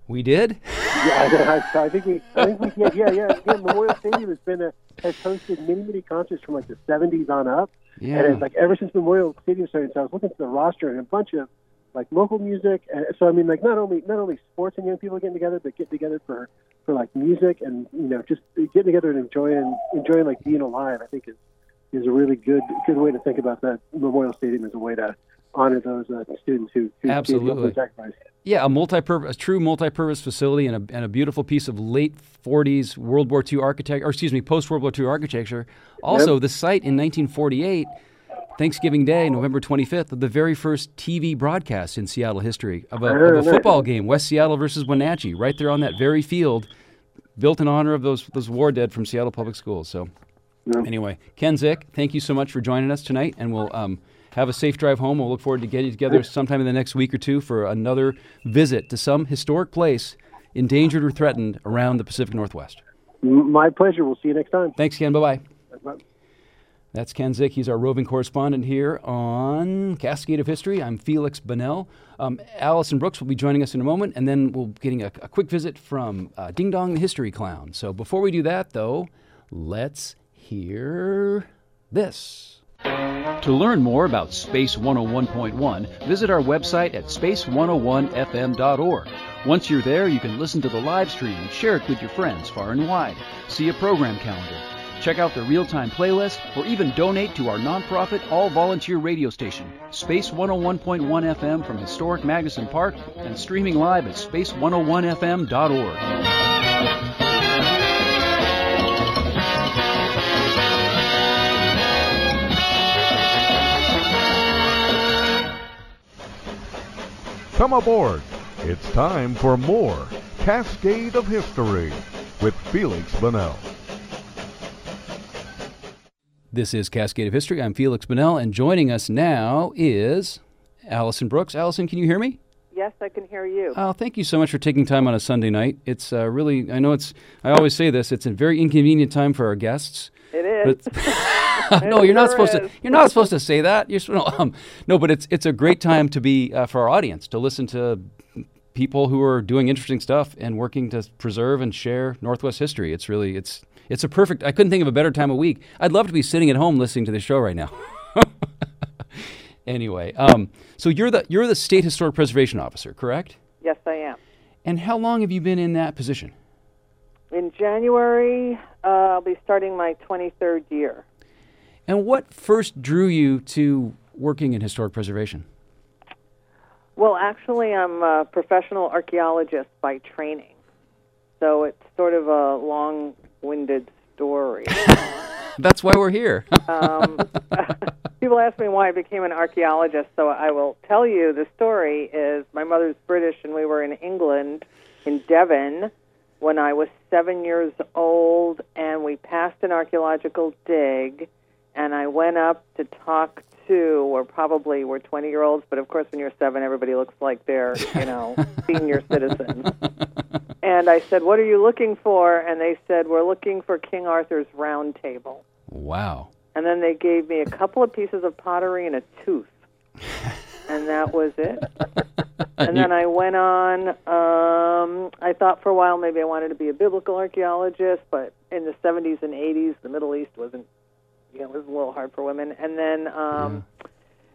We did. Yeah, I, I think we, I think we, yeah, yeah, yeah. yeah Memorial Stadium has been a, has hosted many, many concerts from like the '70s on up, Yeah. and it's like ever since Memorial Stadium started. So I was looking at the roster and a bunch of like local music. And so I mean, like not only not only sports and young people getting together, but getting together for for like music and you know just getting together and enjoying enjoying like being alive. I think is is a really good good way to think about that Memorial Stadium as a way to honor those uh, students who, who Absolutely. ultimate sacrifice. Yeah, a multi-purpose, a true multi-purpose facility, and a, and a beautiful piece of late '40s World War II architecture, or excuse me, post-World War II architecture. Also, the site in 1948, Thanksgiving Day, November 25th, of the very first TV broadcast in Seattle history of a, of a football game, West Seattle versus Wenatchee, right there on that very field, built in honor of those those war dead from Seattle Public Schools. So, anyway, Ken Zick, thank you so much for joining us tonight, and we'll. Um, have a safe drive home. We'll look forward to getting together sometime in the next week or two for another visit to some historic place endangered or threatened around the Pacific Northwest. My pleasure. We'll see you next time. Thanks, Ken. Bye bye. That's Ken Zick. He's our roving correspondent here on Cascade of History. I'm Feliks Banel. Um, Allyson Brooks will be joining us in a moment, and then we'll be getting a, a quick visit from uh, Ding Dong the History Clown. So before we do that, though, let's hear this. To learn more about Space 101.1, visit our website at space101fm.org. Once you're there, you can listen to the live stream and share it with your friends far and wide. See a program calendar. Check out the real time playlist or even donate to our nonprofit all volunteer radio station, Space 101.1 FM from historic Magnuson Park and streaming live at space101fm.org. Come aboard. It's time for more Cascade of History with Feliks Banel. This is Cascade of History. I'm Feliks Banel, and joining us now is Allyson Brooks. Allyson, can you hear me? Yes, I can hear you. Oh, thank you so much for taking time on a Sunday night. It's uh, really, I know it's, I always say this, it's a very inconvenient time for our guests. It is. No, you're not supposed is. to. You're not supposed to say that. You're no, um, no, but it's it's a great time to be uh, for our audience to listen to people who are doing interesting stuff and working to preserve and share Northwest history. It's really it's it's a perfect. I couldn't think of a better time of week. I'd love to be sitting at home listening to this show right now. anyway, um, so you're the you're the state historic preservation officer, correct? Yes, I am. And how long have you been in that position? In January, uh, I'll be starting my 23rd year. And what first drew you to working in historic preservation? Well, actually, I'm a professional archaeologist by training. So it's sort of a long winded story. That's why we're here. um, people ask me why I became an archaeologist, so I will tell you the story is my mother's British, and we were in England, in Devon, when I was seven years old, and we passed an archaeological dig, and I went up to talk to, or probably were 20 year olds, but of course, when you're seven, everybody looks like they're, you know, senior citizens. And I said, What are you looking for? And they said, We're looking for King Arthur's round table. Wow. And then they gave me a couple of pieces of pottery and a tooth. and that was it. And then I went on. Um, I thought for a while maybe I wanted to be a biblical archaeologist, but in the 70s and 80s, the Middle East wasn't, you know, it was a little hard for women. And then, um,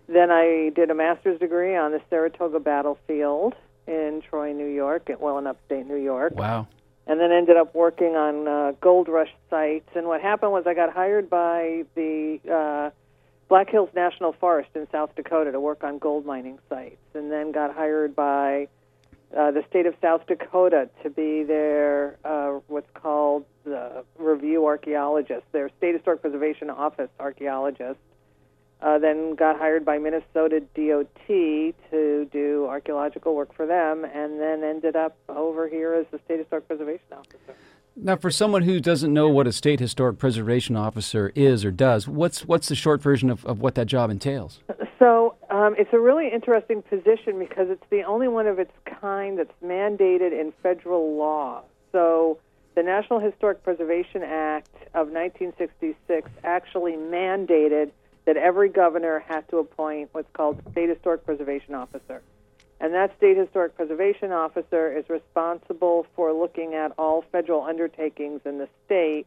then I did a master's degree on the Saratoga battlefield in Troy, New York, at well in upstate New York Wow. and then ended up working on uh, gold rush sites. And what happened was I got hired by the uh, Black Hills National Forest in South Dakota to work on gold mining sites, and then got hired by uh, the state of South Dakota to be their uh, what's called the review archaeologist, their state historic preservation office archaeologist. Uh, then got hired by Minnesota DOT to do archaeological work for them, and then ended up over here as the state historic preservation officer. Now, for someone who doesn't know what a state historic preservation officer is or does, what's what's the short version of, of what that job entails? So um, it's a really interesting position because it's the only one of its kind that's mandated in federal law. So the National Historic Preservation Act of 1966 actually mandated that every governor had to appoint what's called state historic preservation officer. And that state historic preservation officer is responsible for looking at all federal undertakings in the state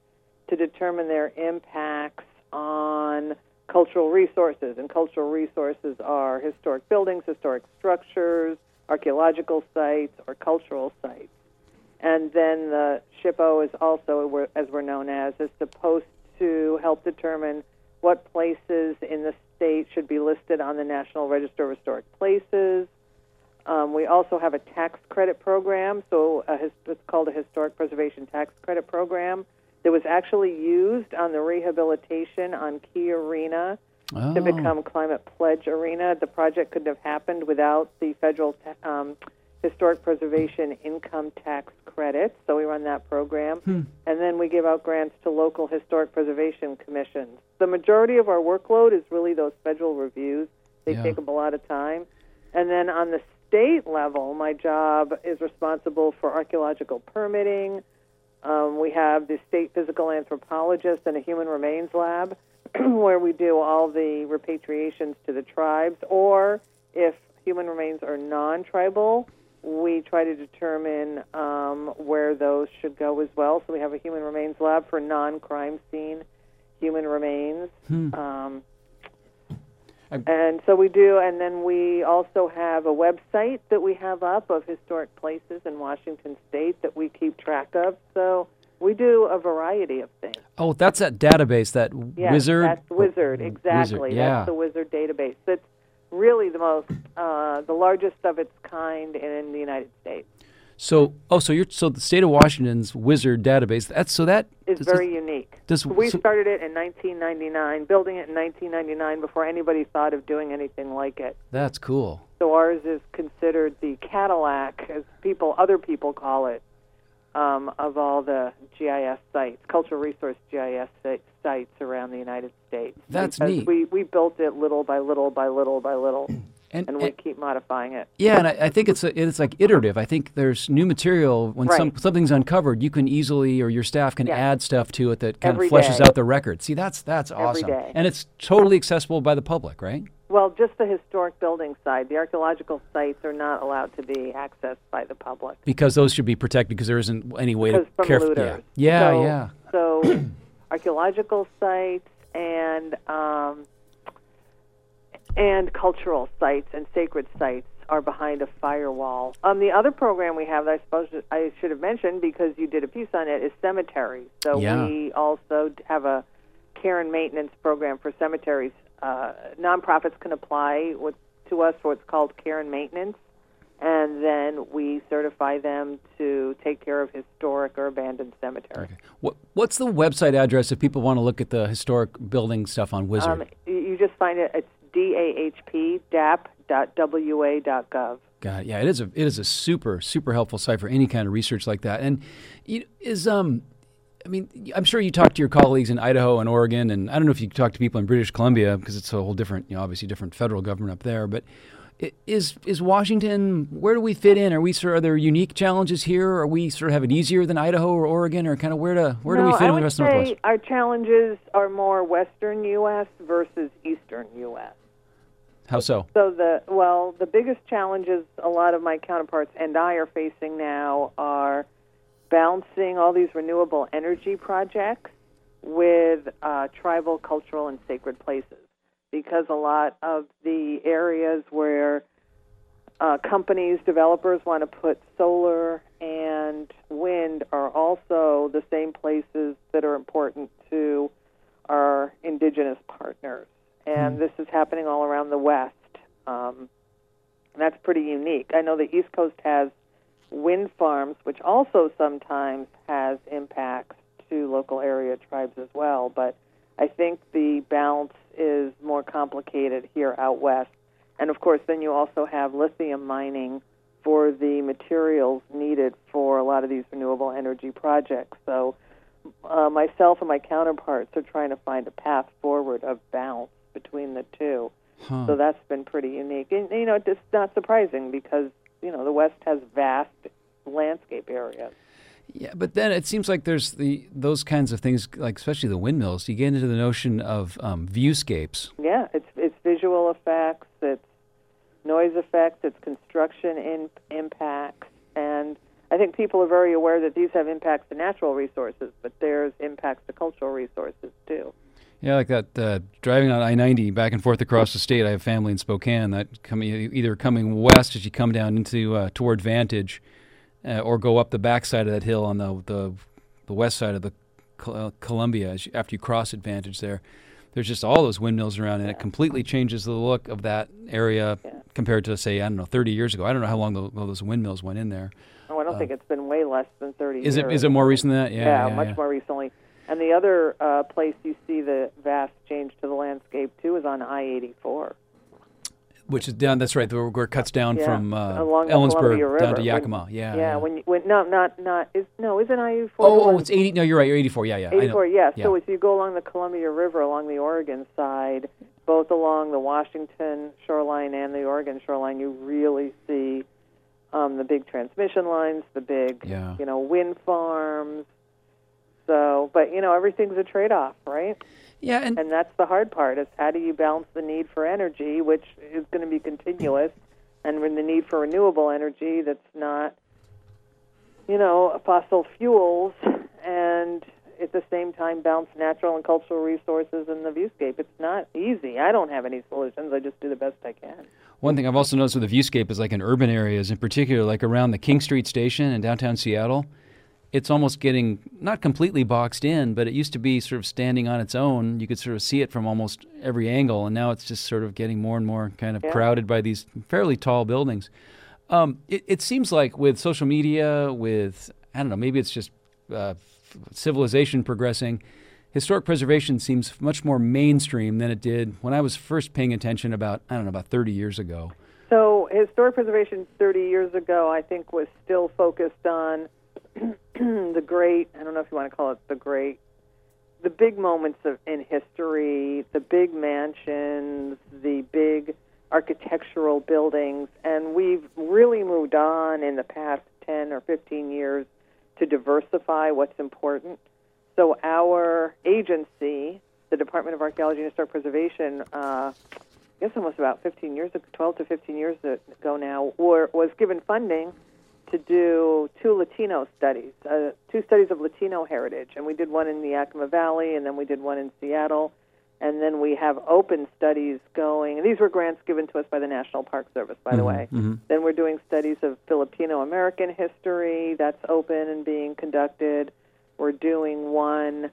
to determine their impacts on cultural resources. And cultural resources are historic buildings, historic structures, archaeological sites, or cultural sites. And then the SHPO is also, as we're known as, is supposed to help determine what places in the state should be listed on the National Register of Historic Places. Um, we also have a tax credit program, so a, it's called a Historic Preservation Tax Credit Program that was actually used on the rehabilitation on Key Arena to Oh. become Climate Pledge Arena. The project couldn't have happened without the federal ta- um, historic preservation income tax credits. So we run that program, Hmm. and then we give out grants to local historic preservation commissions. The majority of our workload is really those federal reviews. They Yeah. take up a lot of time, and then on the state level, my job is responsible for archaeological permitting. Um, we have the state physical anthropologist and a human remains lab where we do all the repatriations to the tribes, or if human remains are non tribal, we try to determine um, where those should go as well. So we have a human remains lab for non crime scene human remains. Hmm. Um, I- and so we do, and then we also have a website that we have up of historic places in Washington State that we keep track of. So we do a variety of things. Oh, that's that database, that Yes, WISAARD. That's WISAARD, exactly. WISAARD, yeah. That's the WISAARD database. That's really the most, uh, the largest of its kind in the United States. So, oh, so you're so the state of Washington's WISAARD database. That's so that is very it- unique. we so- started it in 1999, building it in 1999 before anybody thought of doing anything like it. That's cool. So ours is considered the Cadillac, as people, other people call it, um, of all the GIS sites, cultural resource GIS sites around the United States. That's Because neat. We we built it little by little by little by little. And- and, we and- keep modifying it. Yeah, and I, I think it's a, it's like iterative. I think there's new material when some something's uncovered, you can easily or your staff can Yeah. add stuff to it that kind Every of fleshes day. out the record. See, that's that's awesome, day. and it's totally accessible by the public, right? Well, just the historic building side. The archaeological sites are not allowed to be accessed by the public. Because those should be protected because there isn't any way because to from care. looters. Yeah, yeah, so, yeah. So, archaeological sites and um, and cultural sites and sacred sites are behind a firewall. Um, the other program we have that I suppose I should have mentioned because you did a piece on it is cemeteries. So Yeah. we also have a care and maintenance program for cemeteries. Uh, nonprofits can apply with, to us for what's called care and maintenance, and then we certify them to take care of historic or abandoned cemeteries. What, what's the website address if people want to look at the historic building stuff on WISAARD? Um, you- you just find it. It's dahp dap.wa.gov. God, yeah, it is a it is a super super helpful site for any kind of research like that. And is um, I mean, I'm sure you talk to your colleagues in Idaho and Oregon, and I don't know if you talk to people in British Columbia because it's a whole different, you know, obviously different federal government up there. But is is Washington? Where do we fit in? Are we sort of are there unique challenges here? Are we sort of have it easier than Idaho or Oregon, or kind of where to where do we fit I in the rest of Northwest? our challenges are more Western U.S. versus Eastern U.S. How so? So the well, the biggest challenges a lot of my counterparts and I are facing now are balancing all these renewable energy projects with uh, tribal, cultural, and sacred places, because a lot of the areas where uh, companies, developers want to put solar and wind are also the same places that are important to our indigenous partners. And this is happening all around the West. Um, and that's pretty unique. I know the East Coast has wind farms, which also sometimes has impacts to local area tribes as well. But I think the balance is more complicated here out west. And of course, then you also have lithium mining for the materials needed for a lot of these renewable energy projects. So uh, myself and my counterparts are trying to find a path forward of balance between the two. Huh. So that's been pretty unique. And, you know, it's not surprising because, you know, the West has vast landscape areas. Yeah, but then it seems like there's the those kinds of things, like especially the windmills. You get into the notion of um, viewscapes. Yeah, it's it's visual effects, it's noise effects, it's construction in, impacts, and I think people are very aware that these have impacts to natural resources, but there's impacts to cultural resources too. Yeah, like that uh, driving on I ninety back and forth across the state. I have family in Spokane. That coming either coming west as you come down into uh, toward Vantage, uh, or go up the backside of that hill on the the, the west side of the uh, Columbia as you, after you cross Advantage there. There's just all those windmills around, and it completely changes the look of that area compared to say I don't know 30 years ago. I don't know how long tho- those windmills went in there. Oh, I don't think it's been way less than 30 Uh, Is it years. is it more recent than that? Yeah, yeah, much yeah. more recently. And the other uh, place you see the vast change to the landscape too is on I-84. Which is down. That's right. Where, it cuts down Yeah, from uh, along Ellensburg down to When- Yakima. yeah. yeah. When you, when no, not not is no, isn't I-84? Oh, the oh, it's 80. No, you're right. You're 84. Yeah, yeah. 84, yeah. Yeah. So if you go along the Columbia River, along the Oregon side, both along the Washington shoreline and the Oregon shoreline, you really see um, the big transmission lines, the big, Yeah. you know, wind farms. So, but you know, everything's a trade-off, right? Yeah, and, and that's the hard part: is how do you balance the need for energy, which is going to be continuous, and when the need for renewable energy that's not, you know, fossil fuels, and at the same time balance natural and cultural resources in the viewscape. It's not easy. I don't have any solutions. I just do the best I can. One thing I've also noticed with the viewscape is like in urban areas, in particular, like around the King Street station in downtown Seattle, it's almost getting not completely boxed in, but it used to be sort of standing on its own. You could sort of see it from almost every angle, and now it's just sort of getting more and more kind of Yeah. crowded by these fairly tall buildings. Um, it, it seems like with social media, with I don't know, maybe it's just uh, civilization progressing. Historic preservation seems much more mainstream than it did when I was first paying attention about I don't know about 30 years ago. So, historic preservation 30 years ago, I think, was still focused on the great, I don't know if you want to call it the great, the big moments of, in history, the big mansions, the big architectural buildings, and we've really moved on in the past 10 or 15 years to diversify what's important. So our agency, the Department of Archaeology and Historic Preservation, uh, I guess almost about 15 years 12 to 15 years ago now, were, was given funding to do two Latino studies, uh, two studies of Latino heritage, and we did one in the Yakima Valley, and then we did one in Seattle, and then we have open studies going. And these were grants given to us by the National Park Service, by the way. Mm-hmm. Then we're doing studies of Filipino American history. That's open and being conducted. We're doing one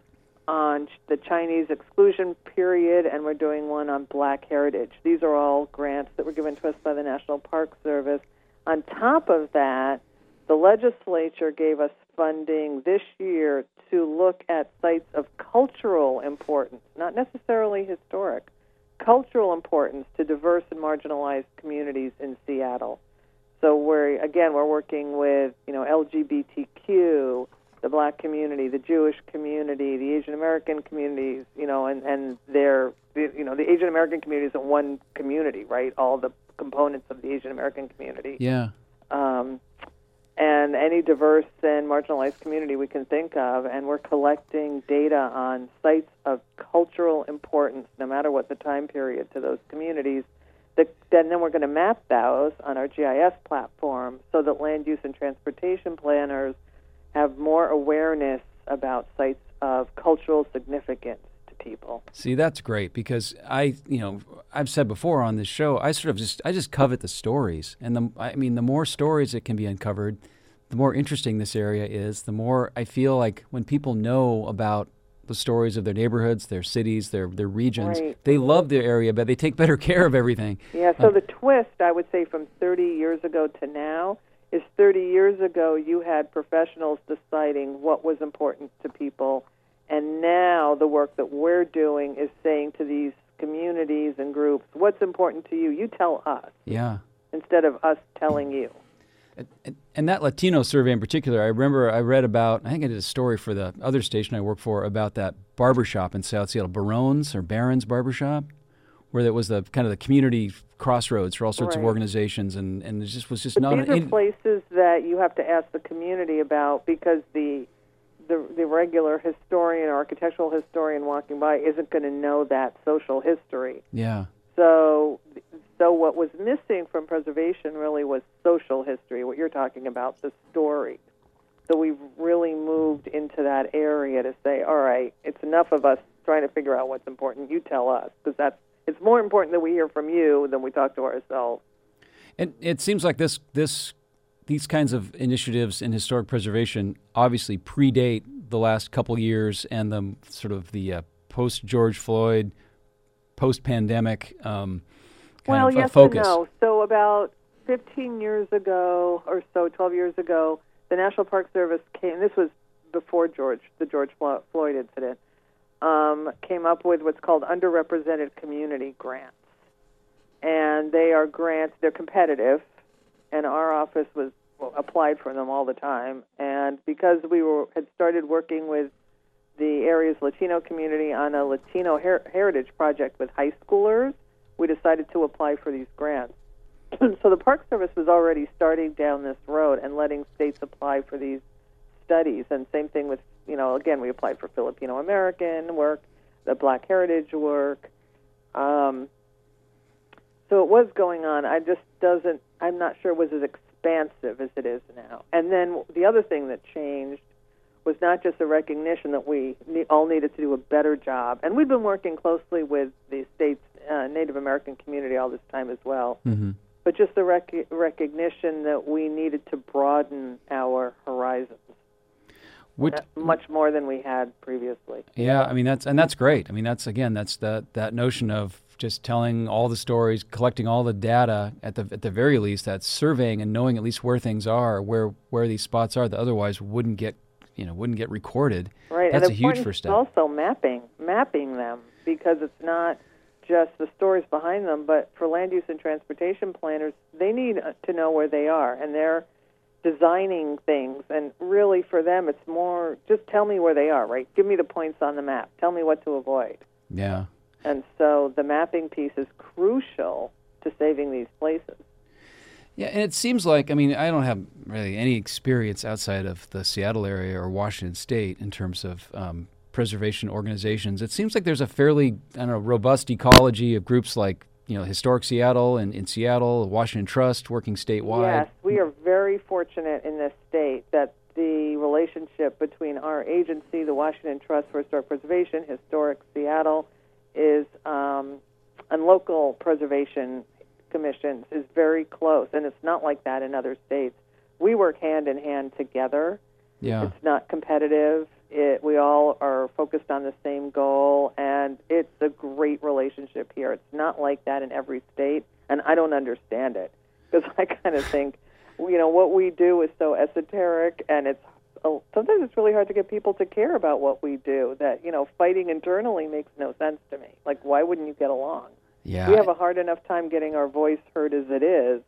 on the Chinese exclusion period, and we're doing one on Black heritage. These are all grants that were given to us by the National Park Service. On top of that, the legislature gave us funding this year to look at sites of cultural importance, not necessarily historic, cultural importance to diverse and marginalized communities in Seattle. So we're again we're working with you know LGBTQ, the black community, the Jewish community, the Asian American communities, you know, and and their you know the Asian American community isn't one community, right? All the components of the Asian American community. Yeah. Um, and any diverse and marginalized community we can think of, and we're collecting data on sites of cultural importance, no matter what the time period, to those communities. That, and then we're going to map those on our GIS platform so that land use and transportation planners have more awareness about sites of cultural significance to people. See, that's great because I, you know, I've said before on this show, I sort of just, I just covet the stories, and the, I mean, the more stories that can be uncovered, the more interesting this area is. The more I feel like when people know about the stories of their neighborhoods, their cities, their their regions, Right. they love their area, but they take better care of everything. Yeah, so Uh, the twist, I would say, from 30 years ago to now is 30 years ago you had professionals deciding what was important to people, and now the work that we're doing is saying to these communities and groups, what's important to you? You tell us yeah. instead of us telling you. And, that Latino survey in particular, I remember I read about, I think I did a story for the other station I work for about that barbershop in South Seattle, Barone's or Barron's Barbershop, where there was the kind of the community crossroads for all sorts of organizations, and, and it just was just But not these an, are places that you have to ask the community about because the the, the regular historian or architectural historian walking by isn't going to know that social history. yeah. So, so what was missing from preservation really was social history. What you're talking about, the story. So we've really moved into that area to say, all right, it's enough of us trying to figure out what's important. You tell us because that's it's more important that we hear from you than we talk to ourselves. And it seems like this this these kinds of initiatives in historic preservation obviously predate the last couple years and the sort of the uh, post George Floyd, post pandemic um, kind well, of uh, yes focus. and no. So about 15 years ago or so, 12 years ago, the National Park Service came. This was before George, the George Floyd incident. Um, came up with what's called underrepresented community grants, and they are grants. They're competitive, and our office was applied for them all the time. And because we were had started working with the area's Latino community on a Latino her- heritage project with high schoolers, we decided to apply for these grants. so the Park Service was already starting down this road and letting states apply for these studies. And same thing with, you know, again, we applied for Filipino American work, the Black Heritage work. Um, so it was going on. I just doesn't. I'm not sure it was as expansive as it is now. And then the other thing that changed was not just a recognition that we all needed to do a better job, and we've been working closely with the state's uh, Native American community all this time as well. Mm-hmm. But just the rec- recognition that we needed to broaden our horizons Which, uh, much more than we had previously. Yeah, I mean that's and that's great. I mean that's again that's that that notion of just telling all the stories, collecting all the data at the at the very least, that's surveying and knowing at least where things are, where where these spots are that otherwise wouldn't get you know wouldn't get recorded. Right, That's and a huge first step. Also, mapping mapping them because it's not just the stories behind them, but for land use and transportation planners, they need uh, to know where they are, and they're designing things. And really, for them, it's more just tell me where they are. Right, give me the points on the map. Tell me what to avoid. Yeah. And so the mapping piece is crucial to saving these places. Yeah, and it seems like I mean I don't have really any experience outside of the Seattle area or Washington State in terms of um, preservation organizations. It seems like there's a fairly I don't know robust ecology of groups like you know Historic Seattle and in Seattle, Washington Trust working statewide. Yes, we are very fortunate in this state that the relationship between our agency, the Washington Trust for Historic Preservation, Historic Seattle, is um, and local preservation commissions is very close, and it's not like that in other states. We work hand in hand together. Yeah. It's not competitive. It, we all are focused on the same goal, and it's a great relationship here. It's not like that in every state, and I don't understand it because I kind of think, you know, what we do is so esoteric, and it's sometimes it's really hard to get people to care about what we do. That you know, fighting internally makes no sense to me. Like, why wouldn't you get along? Yeah. We have a hard enough time getting our voice heard as it is.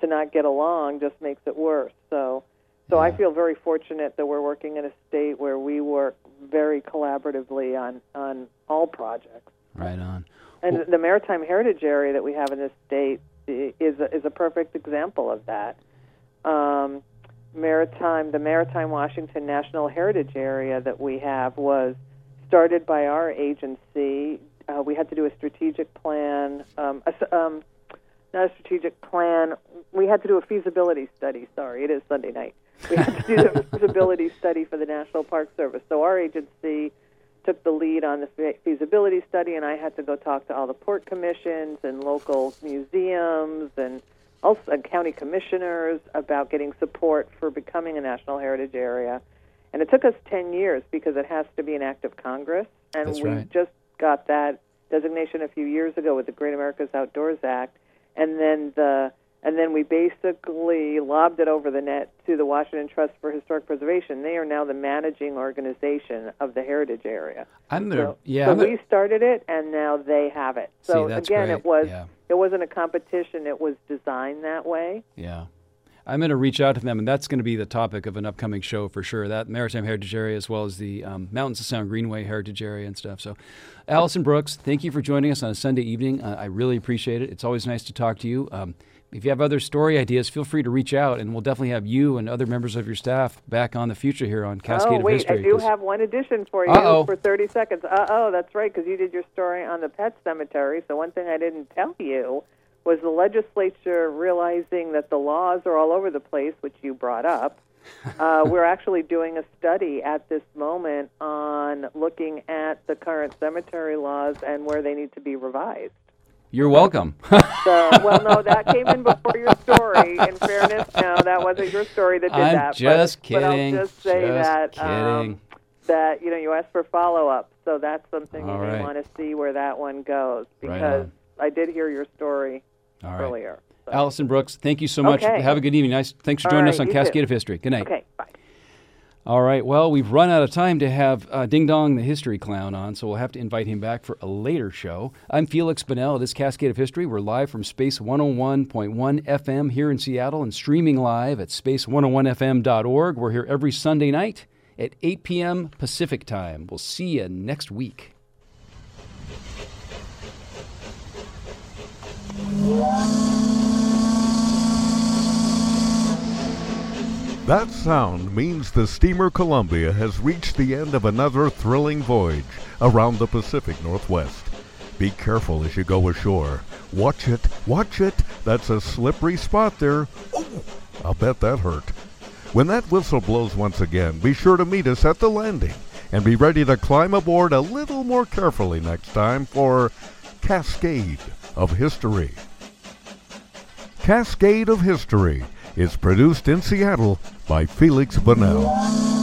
To not get along just makes it worse. So, so I feel very fortunate that we're working in a state where we work very collaboratively on on all projects. Right on. And the maritime heritage area that we have in this state is a, is a perfect example of that. Um, maritime, the Maritime Washington National Heritage Area that we have was started by our agency. Uh, we had to do a strategic plan, um, a s um, not a strategic plan. We had to do a feasibility study. Sorry, it is Sunday night. We had to do the feasibility study for the National Park Service. So our agency took the lead on the fe- feasibility study, and I had to go talk to all the port commissions and local museums and also and county commissioners about getting support for becoming a national heritage area. And it took us 10 years because it has to be an act of Congress, and That's we right. just got that designation a few years ago with the Great America's Outdoors Act, and then the and then we basically lobbed it over the net to the Washington Trust for Historic Preservation. They are now the managing organization of the heritage area. I'm gonna So, yeah. so I'm we started it, and now they have it. So See, again, great. it was Yeah. It wasn't a competition; it was designed that way. Yeah. I'm going to reach out to them, and that's going to be the topic of an upcoming show for sure. That Maritime Heritage Area, as well as the um, Mountains of Sound Greenway Heritage Area and stuff. So, Allyson Brooks, thank you for joining us on a Sunday evening. Uh, I really appreciate it. It's always nice to talk to you. Um, if you have other story ideas, feel free to reach out, and we'll definitely have you and other members of your staff back on the future here on Cascade oh of wait, History. I do 'cause- have one addition for you Uh-oh. for 30 seconds. Uh oh, that's right, because you did your story on the pet cemetery. So one thing I didn't tell you was the legislature realizing that the laws are all over the place, which you brought up. Uh, we're actually doing a study at this moment on looking at the current cemetery laws and where they need to be revised. You're welcome. So, well, no, that came in before your story. In fairness, no, that wasn't your story that did I'm that. just but, But kidding, I'll just say just that um, that you know you asked for follow up, so that's something All you right. want to see where that one goes Right because on. I did hear your story All right. earlier. So. Allyson Brooks, thank you so much. Okay. Have a good evening. Nice. Thanks for joining right, us on Cascade too. of History. Good night. Okay. All right. Well, we've run out of time to have uh, Ding Dong the History Clown on, so we'll have to invite him back for a later show. I'm Feliks Banel. This Cascade of History. We're live from Space 101.1 FM here in Seattle and streaming live at space101fm.org. We're here every Sunday night at 8 p.m. Pacific time. We'll see you next week. That sound means the steamer Columbia has reached the end of another thrilling voyage around the Pacific Northwest. Be careful as you go ashore. Watch it, watch it. That's a slippery spot there. Oh, I'll bet that hurt. When that whistle blows once again, be sure to meet us at the landing and be ready to climb aboard a little more carefully next time for Cascade of History. Cascade of History is produced in Seattle by Feliks Banel.